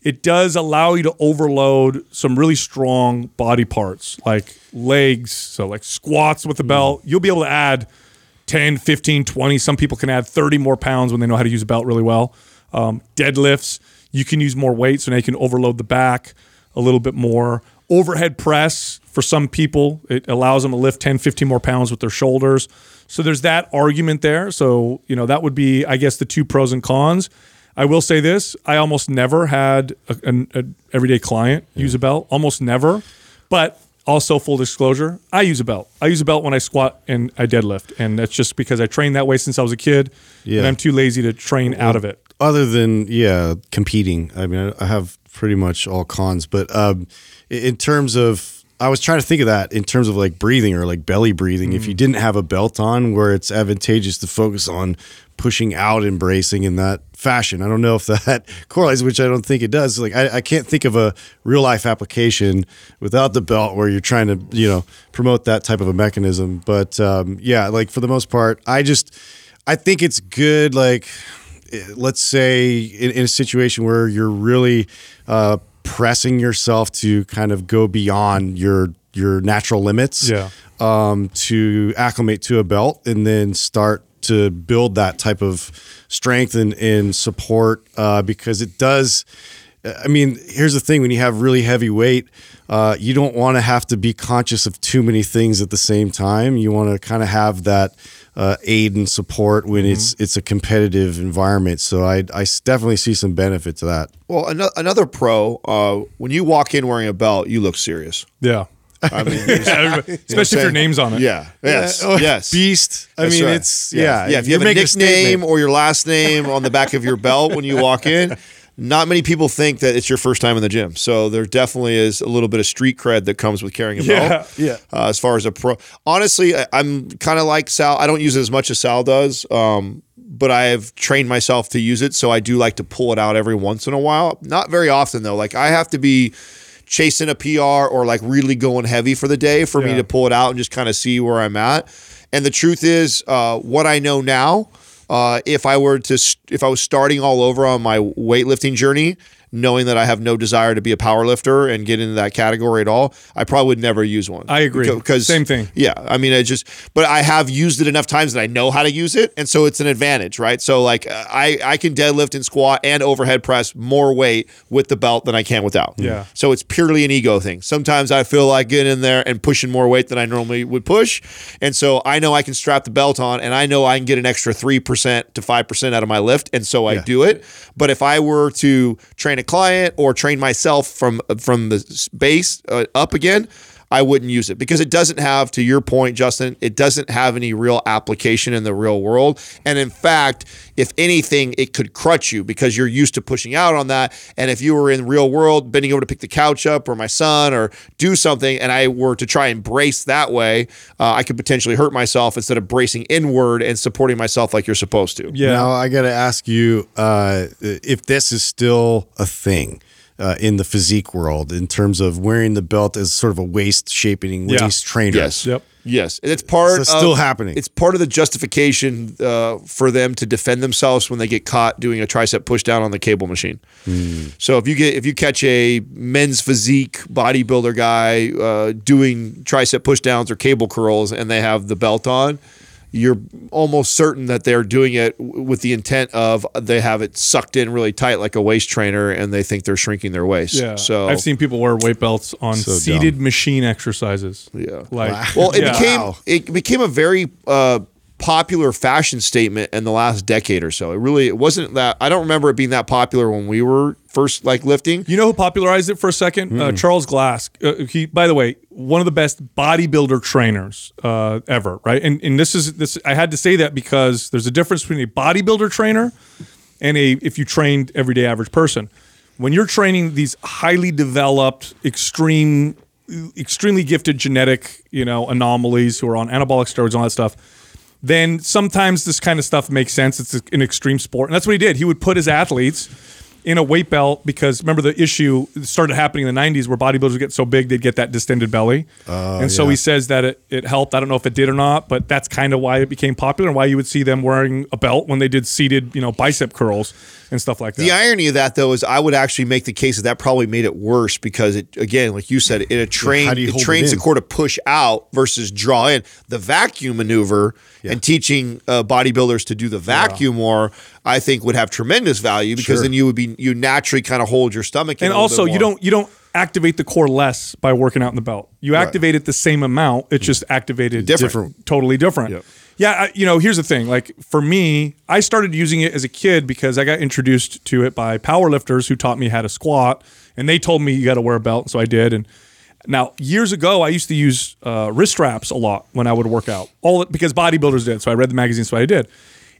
it does allow you to overload some really strong body parts like legs. So, like squats with the belt, you'll be able to add 10, 15, 20. Some people can add 30 more pounds when they know how to use a belt really well. Um, deadlifts, you can use more weight, so now you can overload the back a little bit more. Overhead press, for some people, it allows them to lift 10, 15 more pounds with their shoulders. So there's that argument there. So, you know, that would be, I guess, the two pros and cons. I will say this I almost never had an everyday client use a belt, almost never. But also, full disclosure, I use a belt. I use a belt when I squat and I deadlift. And that's just because I trained that way since I was a kid. Yeah. And I'm too lazy to train out of it. other than yeah competing i mean i I have pretty much all cons but um in terms of I was trying to think of that in terms of like breathing or like belly breathing. If you didn't have a belt on, where it's advantageous to focus on pushing out and bracing in that fashion. I don't know if that correlates, which I don't think it does. Like I, I can't think of a real life application without the belt where you're trying to you know promote that type of a mechanism. But um, yeah, like for the most part, I just I think it's good. Like eh, let's say in, in a situation where you're really uh, pressing yourself to kind of go beyond your your natural limits Yeah. um, to acclimate to a belt and then start to build that type of strength and, and support uh, because it does I mean, here's the thing: when you have really heavy weight, uh, you don't want to have to be conscious of too many things at the same time. You want to kind of have that uh, aid and support when it's it's a competitive environment. So I I definitely see some benefit to that. Well, ano- another pro, uh, when you walk in wearing a belt, you look serious. Yeah. I mean, there's- Everybody- Especially if your saying? name's on it. yeah, yes, Oh, yes. beast. I That's mean, right. it's yeah, yeah. If you you're have a making nickname statement. or your last name on the back of your belt when you walk in, not many people think that it's your first time in the gym. So there definitely is a little bit of street cred that comes with carrying a Yeah, belt. yeah. Uh, as far as a pro, honestly, I, I'm kind of like Sal. I don't use it as much as Sal does. Um, but I have trained myself to use it, so I do like to pull it out every once in a while. Not very often though. Like I have to be chasing a PR or like really going heavy for the day for me to pull it out and just kind of see where I'm at. And the truth is, uh, what I know now, uh, if I were to, if I was starting all over on my weightlifting journey, knowing that I have no desire to be a power lifter and get into that category at all, I probably would never use one. I agree. Because Same thing. yeah, I mean, I just, but I have used it enough times that I know how to use it, and so it's an advantage, right? So like, I I can deadlift and squat and overhead press more weight with the belt than I can without. Yeah. So it's purely an ego thing. Sometimes I feel like getting in there and pushing more weight than I normally would push, and so I know I can strap the belt on, and I know I can get an extra three percent to five percent out of my lift, and so I do it. But if I were to train a client or train myself from from the base uh, up again. I wouldn't use it because it doesn't have, to your point, Justin, it doesn't have any real application in the real world. And in fact, if anything, it could crutch you because you're used to pushing out on that. And if you were in real world, bending over to pick the couch up or my son or do something, and I were to try and brace that way, uh, I could potentially hurt myself instead of bracing inward and supporting myself like you're supposed to. Yeah. Now I got to ask you uh, if this is still a thing uh, in the physique world in terms of wearing the belt as sort of a waist shaping Yeah. waist trainer. Yes. Yep. Yes, and it's part. So it's still of- happening. It's part of the justification uh, for them to defend themselves when they get caught doing a tricep push down on the cable machine. Hmm. So if you get if you catch a men's physique bodybuilder guy uh, doing tricep push downs or cable curls and they have the belt on. You're almost certain that they're doing it with the intent of they have it sucked in really tight like a waist trainer and they think they're shrinking their waist. Yeah. So I've seen people wear weight belts on So seated machine exercises. Yeah. Like Well, it yeah. became Wow. it became a very uh, popular fashion statement in the last decade or so. It really it wasn't that I don't remember it being that popular when we were first like lifting. You know who popularized it for a second? Uh, Charles Glass. Uh, he, by the way, one of the best bodybuilder trainers uh, ever, right? And and this is this. I had to say that because there's a difference between a bodybuilder trainer and a if you trained everyday average person. When you're training these highly developed, extreme, extremely gifted genetic, you know, anomalies who are on anabolic steroids and all that stuff, then sometimes this kind of stuff makes sense. It's an extreme sport. And that's what he did. He would put his athletes in a weight belt because remember the issue started happening in the 90s where bodybuilders would get so big they'd get that distended belly. Oh, and so he says that it, it helped. I don't know if it did or not, but that's kind of why it became popular and why you would see them wearing a belt when they did seated, you know, bicep curls and stuff like that. The irony of that though is I would actually make the case that that probably made it worse because it again, like you said, it a train you it hold it trains the core to push out versus draw in. The vacuum maneuver and teaching uh, bodybuilders to do the vacuum more, I think would have tremendous value because Sure. then you would be you naturally kind of hold your stomach. in and also you don't you don't activate the core less by working out in the belt. You activate it the same amount. It's just activated Different. different, totally different. Yep. Yeah, I, you know, here's the thing. Like for me, I started using it as a kid because I got introduced to it by powerlifters who taught me how to squat, and they told me you got to wear a belt, so I did. And now years ago, I used to use uh, wrist straps a lot when I would work out, all because bodybuilders did. So I read the magazine, so I did.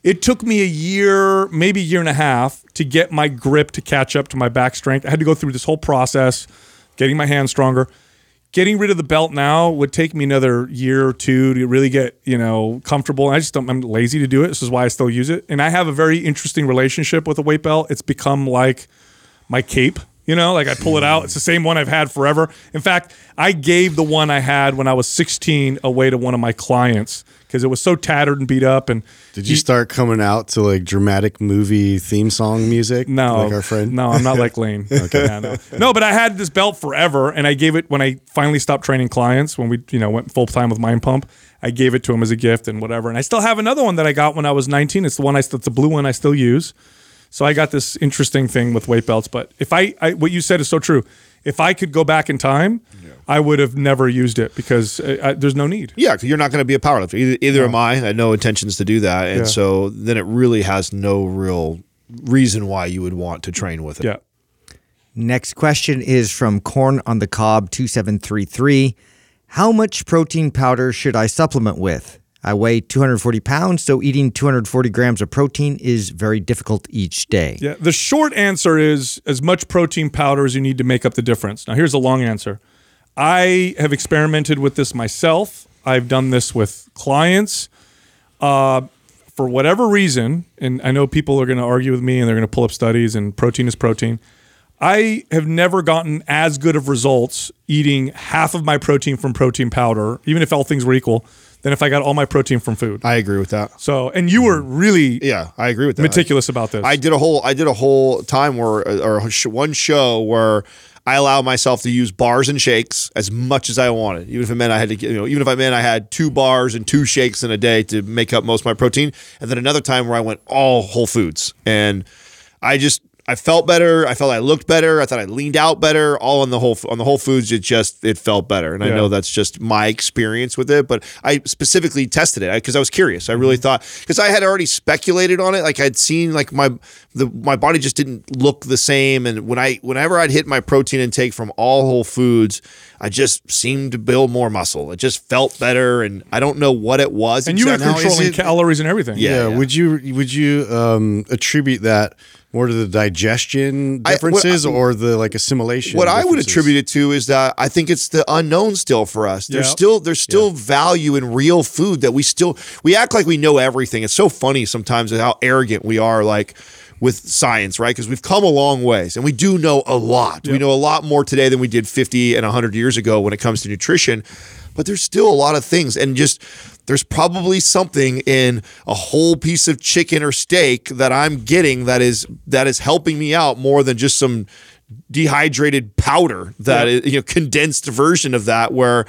It took me a year, maybe a year and a half, to get my grip to catch up to my back strength. I had to go through this whole process, getting my hands stronger. Getting rid of the belt now would take me another year or two to really get you know comfortable. I just don't, I'm lazy to do it. This is why I still use it, and I have a very interesting relationship with a weight belt. It's become like my cape. You know, like I pull it out. It's the same one I've had forever. In fact, I gave the one I had when I was 16 away to one of my clients because it was so tattered and beat up. And Did you start coming out to like dramatic movie theme song music? No, like our friend. No, I'm not like Lane. okay, Yeah, no. no, but I had this belt forever, and I gave it when I finally stopped training clients. When we, you know, went full time with Mind Pump, I gave it to him as a gift and whatever. And I still have another one that I got when I was 19. It's the one I, still, it's the blue one I still use. So I got this interesting thing with weight belts. But if I, I what you said is so true. If I could go back in time, I would have never used it because uh, I, there's no need. Yeah, 'cause you're not going to be a powerlifter. Either, either am I. I had no intentions to do that, and Yeah. so then it really has no real reason why you would want to train with it. Yeah. Next question is from Corn on the Cob 2733. How much protein powder should I supplement with? I weigh 240 pounds, so eating 240 grams of protein is very difficult each day. Yeah. The short answer is as much protein powder as you need to make up the difference. Now, here's the long answer. I have experimented with this myself. I've done this with clients. Uh, for whatever reason, and I know people are going to argue with me and they're going to pull up studies, and protein is protein. I have never gotten as good of results eating half of my protein from protein powder, even if all things were equal, than if I got all my protein from food. I agree with that. So, and you were really Yeah, I agree with that. meticulous about this. I did a whole I did a whole time where uh, or one show where I allowed myself to use bars and shakes as much as I wanted, even if it meant I had to you know even if I meant I had two bars and two shakes in a day to make up most of my protein, and then another time where I went all whole foods and I just I felt better. I felt I looked better. I thought I leaned out better. All on the whole on the Whole Foods, it just it felt better. And I know that's just my experience with it. But I specifically tested it because I was curious. I really Mm-hmm. thought because I had already speculated on it. Like I'd seen like my the my body just didn't look the same. And when I whenever I'd hit my protein intake from all Whole Foods, I just seemed to build more muscle. It just felt better. And I don't know what it was. and you were controlling it- calories and everything. Yeah. Yeah, would you would you um, attribute that more to the digestion I- what- differences or the like assimilation? What I would attribute it to is that I think it's the unknown still for us. There's Yeah. still there's still value in real food that we still we act like we know everything. It's so funny sometimes how arrogant we are like with science, right? Because we've come a long ways and we do know a lot. We know a lot more today than we did 50 and 100 years ago when it comes to nutrition. But there's still a lot of things and just there's probably something in a whole piece of chicken or steak that I'm getting that is that is helping me out more than just some dehydrated powder that Yeah. is, you know condensed version of that where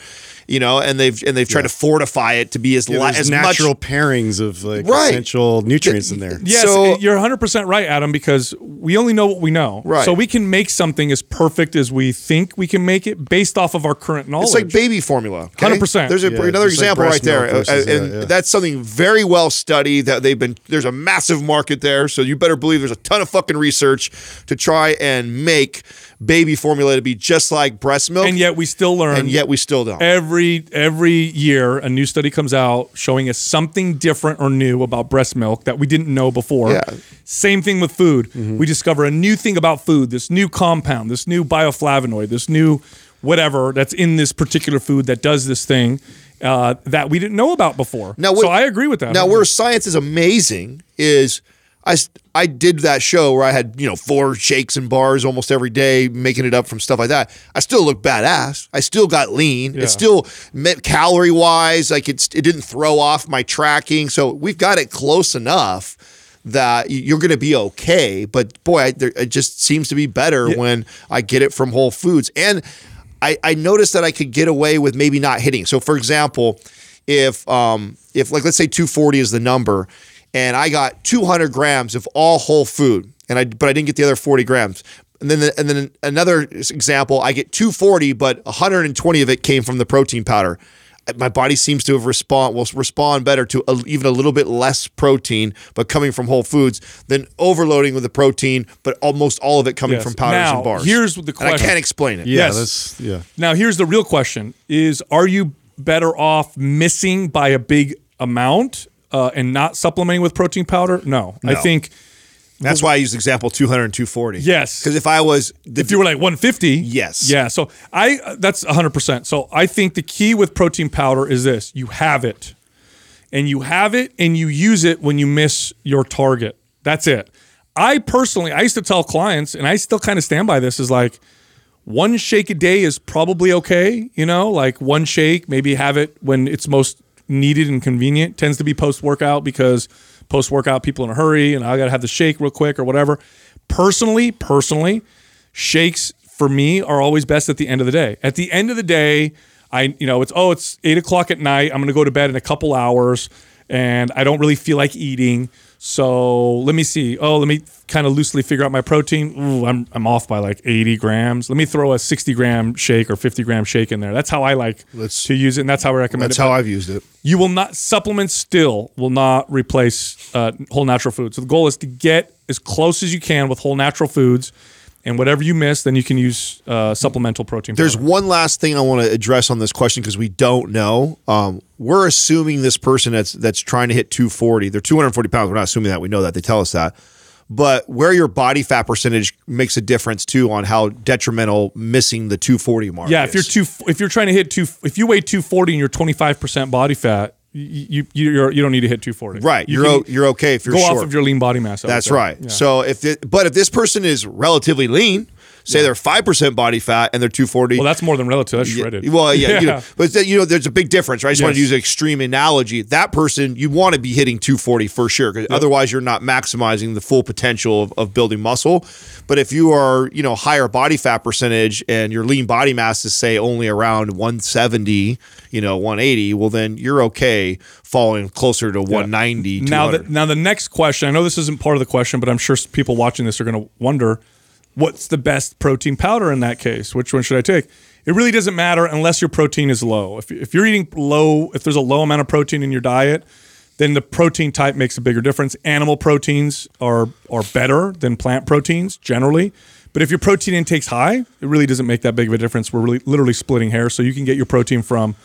you know and they've and they've tried to fortify it to be as Yeah, li- as natural much pairings of like Right. essential nutrients in there. Yes, So- you're 100% right, Adam, because we only know what we know. Right. So we can make something as perfect as we think we can make it based off of our current knowledge. It's like baby formula. okay? 100%. There's a, Yeah, another just like example right there, versus Uh, and that, yeah. that's something very well studied. That they've been there's a massive market there, so you better believe there's a ton of fucking research to try and make baby formula to be just like breast milk, and yet we still learn. and yet we still don't. Every every year, a new study comes out showing us something different or new about breast milk that we didn't know before. Yeah. Same thing with food. We discover a new thing about food, this new compound, this new bioflavonoid, this new whatever that's in this particular food that does this thing uh, that we didn't know about before. Now, so I agree with that. Now, where science is amazing is I, I did that show where I had, you know, four shakes and bars almost every day, making it up from stuff like that. I still look badass. I still got lean. Yeah. It still met calorie wise, like it's, it didn't throw off my tracking. So we've got it close enough that you're going to be okay. But boy, I, there, it just seems to be better when I get it from Whole Foods. And I, I noticed that I could get away with maybe not hitting. So, for example, if um if like let's say 240 is the number, and I got 200 grams of all whole food, and I but I didn't get the other 40 grams. And then, and then another example, I get 240, but 120 of it came from the protein powder. Uh, my body seems to have respond will respond better to a, even a little bit less protein, but coming from whole foods than overloading with the protein, but almost all of it coming Yes. from powders Now, and bars. here's the And I can't explain it. Yeah, Yes. that's yeah. Now, here's the real question: Is are you better off missing by a big amount uh, and not supplementing with protein powder? No, I think That's why I use example 200 and 240. Yes. Because if I was, the, if you were like 150 Yes. yeah so i that's 100% so i think the key with protein powder is this. You have it. And you have it and you use it when you miss your target. That's it. I personally i used to tell clients and i still kind of stand by this is like one shake a day is probably okay you know? Like one shake maybe have it when it's most needed and convenient tends to be post workout because post workout people in a hurry and i gotta have the shake real quick or whatever personally personally shakes for me are always best at the end of the day. At the end of the day, I you know it's oh it's eight o'clock at night. I'm gonna go to bed in a couple hours, and I don't really feel like eating. So let me see. Oh, let me kind of loosely figure out my protein. Ooh, I'm I'm off by like 80 grams. Let me throw a 60 gram shake or 50 gram shake in there. That's how I like to use it, and that's how I recommend that's it. how But- I've used it. you will not supplements still will not replace uh, whole natural foods. So the goal is to get as close as you can with whole natural foods, and whatever you miss, then you can use uh, supplemental protein. There's powder. one last thing I want to address on this question because we don't know. Um, we're assuming this person that's that's trying to hit 240, they're 240 pounds. We're not assuming that. We know that they tell us that. But where your body fat percentage makes a difference too on how detrimental missing the 240 mark. yeah. If is. you're two, if you're trying to hit two, if you weigh 240 and you're 25 percent body fat, you you you're, you don't need to hit 240. right, You o- you're okay if you're go short. off of your lean body mass. That's right. Yeah. So if it, but if this person is relatively lean, say they're five percent body fat and they're 240. well, that's more than relative. That's shredded. Well, yeah, You know, Yeah. but you know, there's a big difference, right? I just wanted to use an extreme analogy. That person, you want to be hitting 240 for sure, because otherwise you're not maximizing the full potential of, of building muscle. But if you are, you know, higher body fat percentage and your lean body mass is say only around 170, you know, 180, well then you're okay falling closer to 190. Now, the, now the next question. I know this isn't part of the question, but I'm sure people watching this are going to wonder, what's the best protein powder in that case? Which one should I take? It really doesn't matter unless your protein is low. If, if you're eating low, if there's a low amount of protein in your diet, then the protein type makes a bigger difference. Animal proteins are are better than plant proteins generally. But if your protein intake's high, it really doesn't make that big of a difference. We're really literally splitting hairs. So you can get your protein from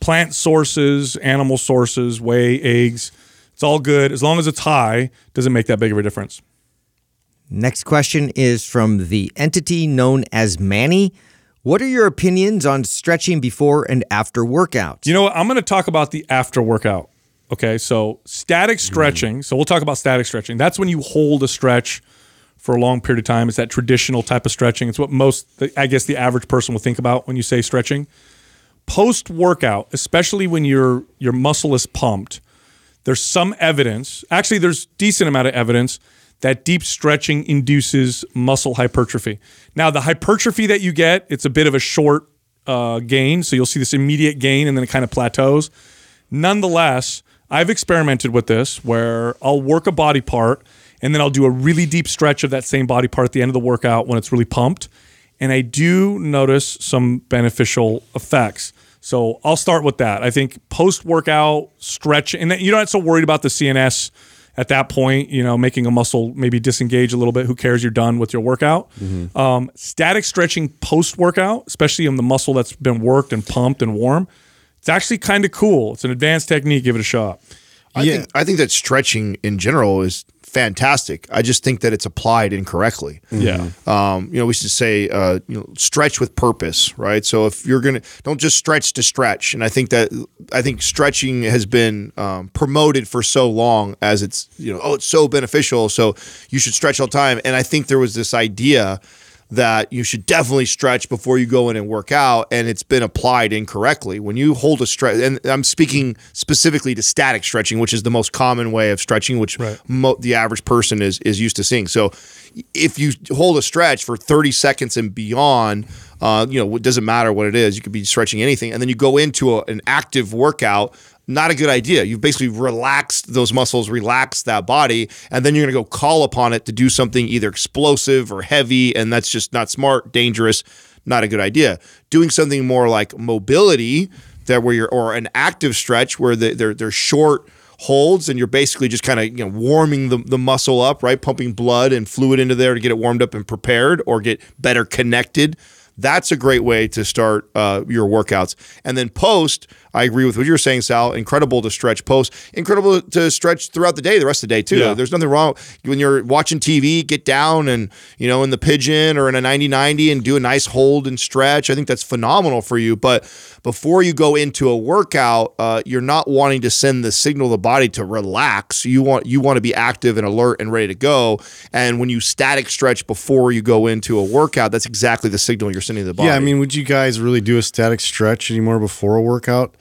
plant sources, animal sources, whey, eggs. It's all good. As long as it's high, doesn't make that big of a difference. Next question is from the entity known as Manny. What are your opinions on stretching before and after workouts? You know what? I'm going to talk about the after workout. Okay. So static mm-hmm. stretching. So we'll talk about static stretching. That's when you hold a stretch for a long period of time. It's that traditional type of stretching. It's what most, I guess, the average person will think about when you say stretching. Post workout, especially when your your muscle is pumped, there's some evidence. Actually, there's decent amount of evidence that deep stretching induces muscle hypertrophy. Now, the hypertrophy that you get, it's a bit of a short uh, gain, so you'll see this immediate gain and then it kind of plateaus. Nonetheless, I've experimented with this where I'll work a body part and then I'll do a really deep stretch of that same body part at the end of the workout when it's really pumped. And I do notice some beneficial effects. So I'll start with that. I think post workout stretch, and you're not so worried about the CNS at that point, you know, making a muscle maybe disengage a little bit. Who cares? You're done with your workout. Um, static stretching post workout, especially in the muscle that's been worked and pumped and warm, it's actually kind of cool. It's an advanced technique. Give it a shot. I think I think that stretching in general is fantastic. I just think that it's applied incorrectly. Yeah. Um, you know, we should say, uh, you know, stretch with purpose, right? So if you're gonna, don't just stretch to stretch. And I think that I think stretching has been um, promoted for so long as it's, you know, oh, it's so beneficial, so you should stretch all the time. And I think there was this idea that you should definitely stretch before you go in and work out, and it's been applied incorrectly. When you hold a stretch, and I'm speaking specifically to static stretching, which is the most common way of stretching, which Right. mo- the average person is is used to seeing. So, if you hold a stretch for 30 seconds and beyond, uh, you know, it doesn't matter what it is. You could be stretching anything, and then you go into a, an active workout. Not a good idea. You've basically relaxed those muscles, relaxed that body, and then you're going to go call upon it to do something either explosive or heavy, and that's just not smart, dangerous, not a good idea. Doing something more like mobility, that where you're or an active stretch where the, they're they're short holds and you're basically just kind of you know warming the, the muscle up right pumping blood and fluid into there to get it warmed up and prepared or get better connected that's a great way to start uh, your workouts and then post I agree with what you're saying, Sal. Incredible to stretch post, incredible to stretch throughout the day, the rest of the day too. Yeah. There's nothing wrong when you're watching TV. Get down and you know in the pigeon or in a 90-90 and do a nice hold and stretch. I think that's phenomenal for you. But before you go into a workout, uh, you're not wanting to send the signal to the body to relax. You want you want to be active and alert and ready to go. And when you static stretch before you go into a workout, that's exactly the signal you're sending to the body. Yeah, I mean, would you guys really do a static stretch anymore before a workout?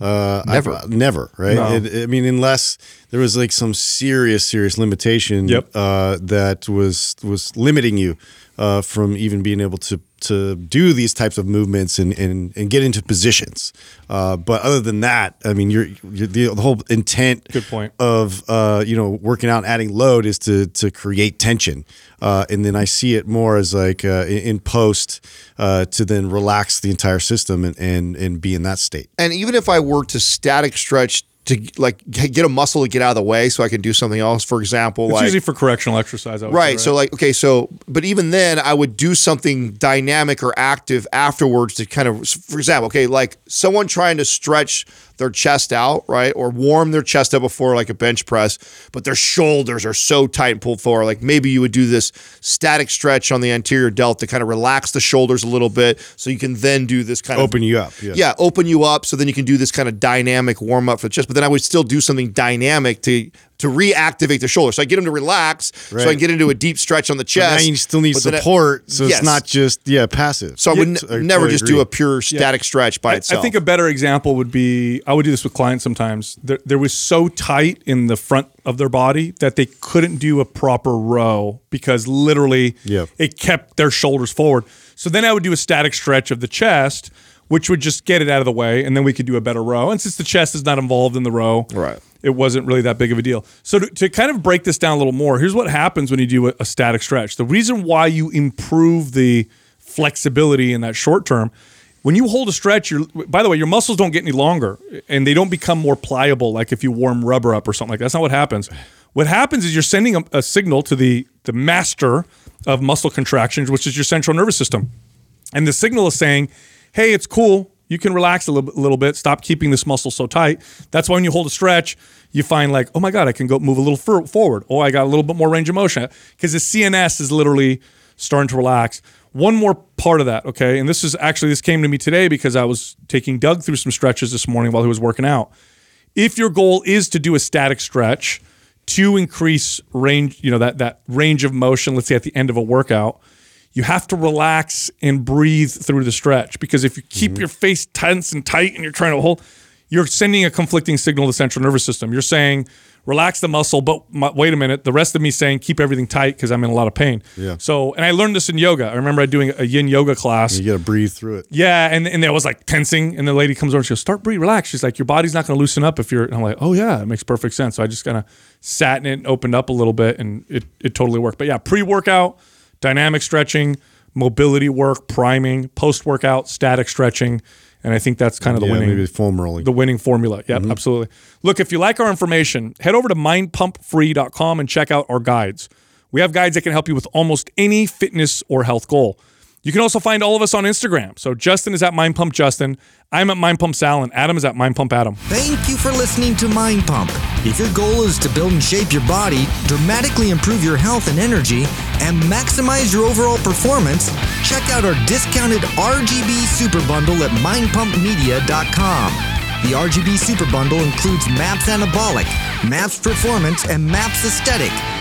Uh, Never. I, never, right? No. It, I mean, unless there was like some serious, serious limitation Yep. uh, that was was limiting you uh, from even being able to to do these types of movements and and, and get into positions. Uh, but other than that, I mean, you're, you're the, the whole intent Good point. of uh, you know working out and adding load is to to create tension uh, and then I see it more as like uh, in, in post uh, to then relax the entire system and, and and be in that state and even if I were to static stretch to like get a muscle to get out of the way so I can do something else, for example, It's like usually for correctional exercise. I would Right. say, So like okay, so but even then I would do something dynamic or active afterwards to kind of for example, okay, like someone trying to stretch their chest out, right? Or warm their chest up before like a bench press, but their shoulders are so tight and pulled forward. Like maybe you would do this static stretch on the anterior delt to kind of relax the shoulders a little bit so you can then do this kind of open you up yeah, yeah, open you up so then you can do this kind of dynamic warm up for the chest. But then I would still do something dynamic to to reactivate the shoulder. So I get them to relax so I can get into a deep stretch on the But now chest. you still need but then I- support so Yes. it's not just yeah passive So I would Yeah, n- I never totally just agree. do a pure static stretch by I, itself. I think a better example would be I would do this with clients sometimes. They're, they was so tight in the front of their body that they couldn't do a proper row because literally Yep. it kept their shoulders forward. So then I would do a static stretch of the chest, which would just get it out of the way, and then we could do a better row. And since the chest is not involved in the row, Right. It wasn't really that big of a deal. So to, to kind of break this down a little more, here's what happens when you do a, a static stretch. The reason why you improve the flexibility in that short term, when you hold a stretch, you're by the way, your muscles don't get any longer and they don't become more pliable like if you warm rubber up or something like that. That's not what happens. What happens is you're sending a, a signal to the the master of muscle contractions, which is your central nervous system. And the signal is saying, hey, it's cool. You can relax a little, little bit. Stop keeping this muscle so tight. That's why when you hold a stretch, you find like, oh my God, I can go move a little forward. Oh, I got a little bit more range of motion because the CNS is literally starting to relax. One more part of that, okay? And this is actually, this came to me today because I was taking Doug through some stretches this morning while he was working out. If your goal is to do a static stretch to increase range, you know, that, that range of motion, let's say at the end of a workout, you have to relax and breathe through the stretch because if you keep mm-hmm. your face tense and tight and you're trying to hold, you're sending a conflicting signal to the central nervous system. You're saying, relax the muscle, but m- wait a minute. The rest of me saying, keep everything tight because I'm in a lot of pain. Yeah. So, and I learned this in yoga. I remember I doing a yin yoga class. you got to breathe through it Yeah, and and there was like tensing, and the lady comes over and she goes, "Start breathe, relax." She's like, "Your body's not going to loosen up if you're." And I'm like, "Oh yeah, it makes perfect sense." So I just kind of sat in it and opened up a little bit, and it it totally worked. But yeah, pre workout, dynamic stretching, mobility work, priming, post workout, static stretching, and I think that's kind of the yeah winning maybe foam rolling the winning formula. Yep, mm-hmm. absolutely. Look, if you like our information, head over to mindpumpfree.com and check out our guides. We have guides that can help you with almost any fitness or health goal. You can also find all of us on Instagram. So Justin is at Mind Pump Justin. I'm at Mind Pump Sal, and Adam is at Mind Pump Adam. Thank you for listening to Mind Pump. If your goal is to build and shape your body, dramatically improve your health and energy, and maximize your overall performance, check out our discounted RGB Super Bundle at mindpumpmedia.com. The RGB Super Bundle includes MAPS Anabolic, MAPS Performance, and MAPS Aesthetic.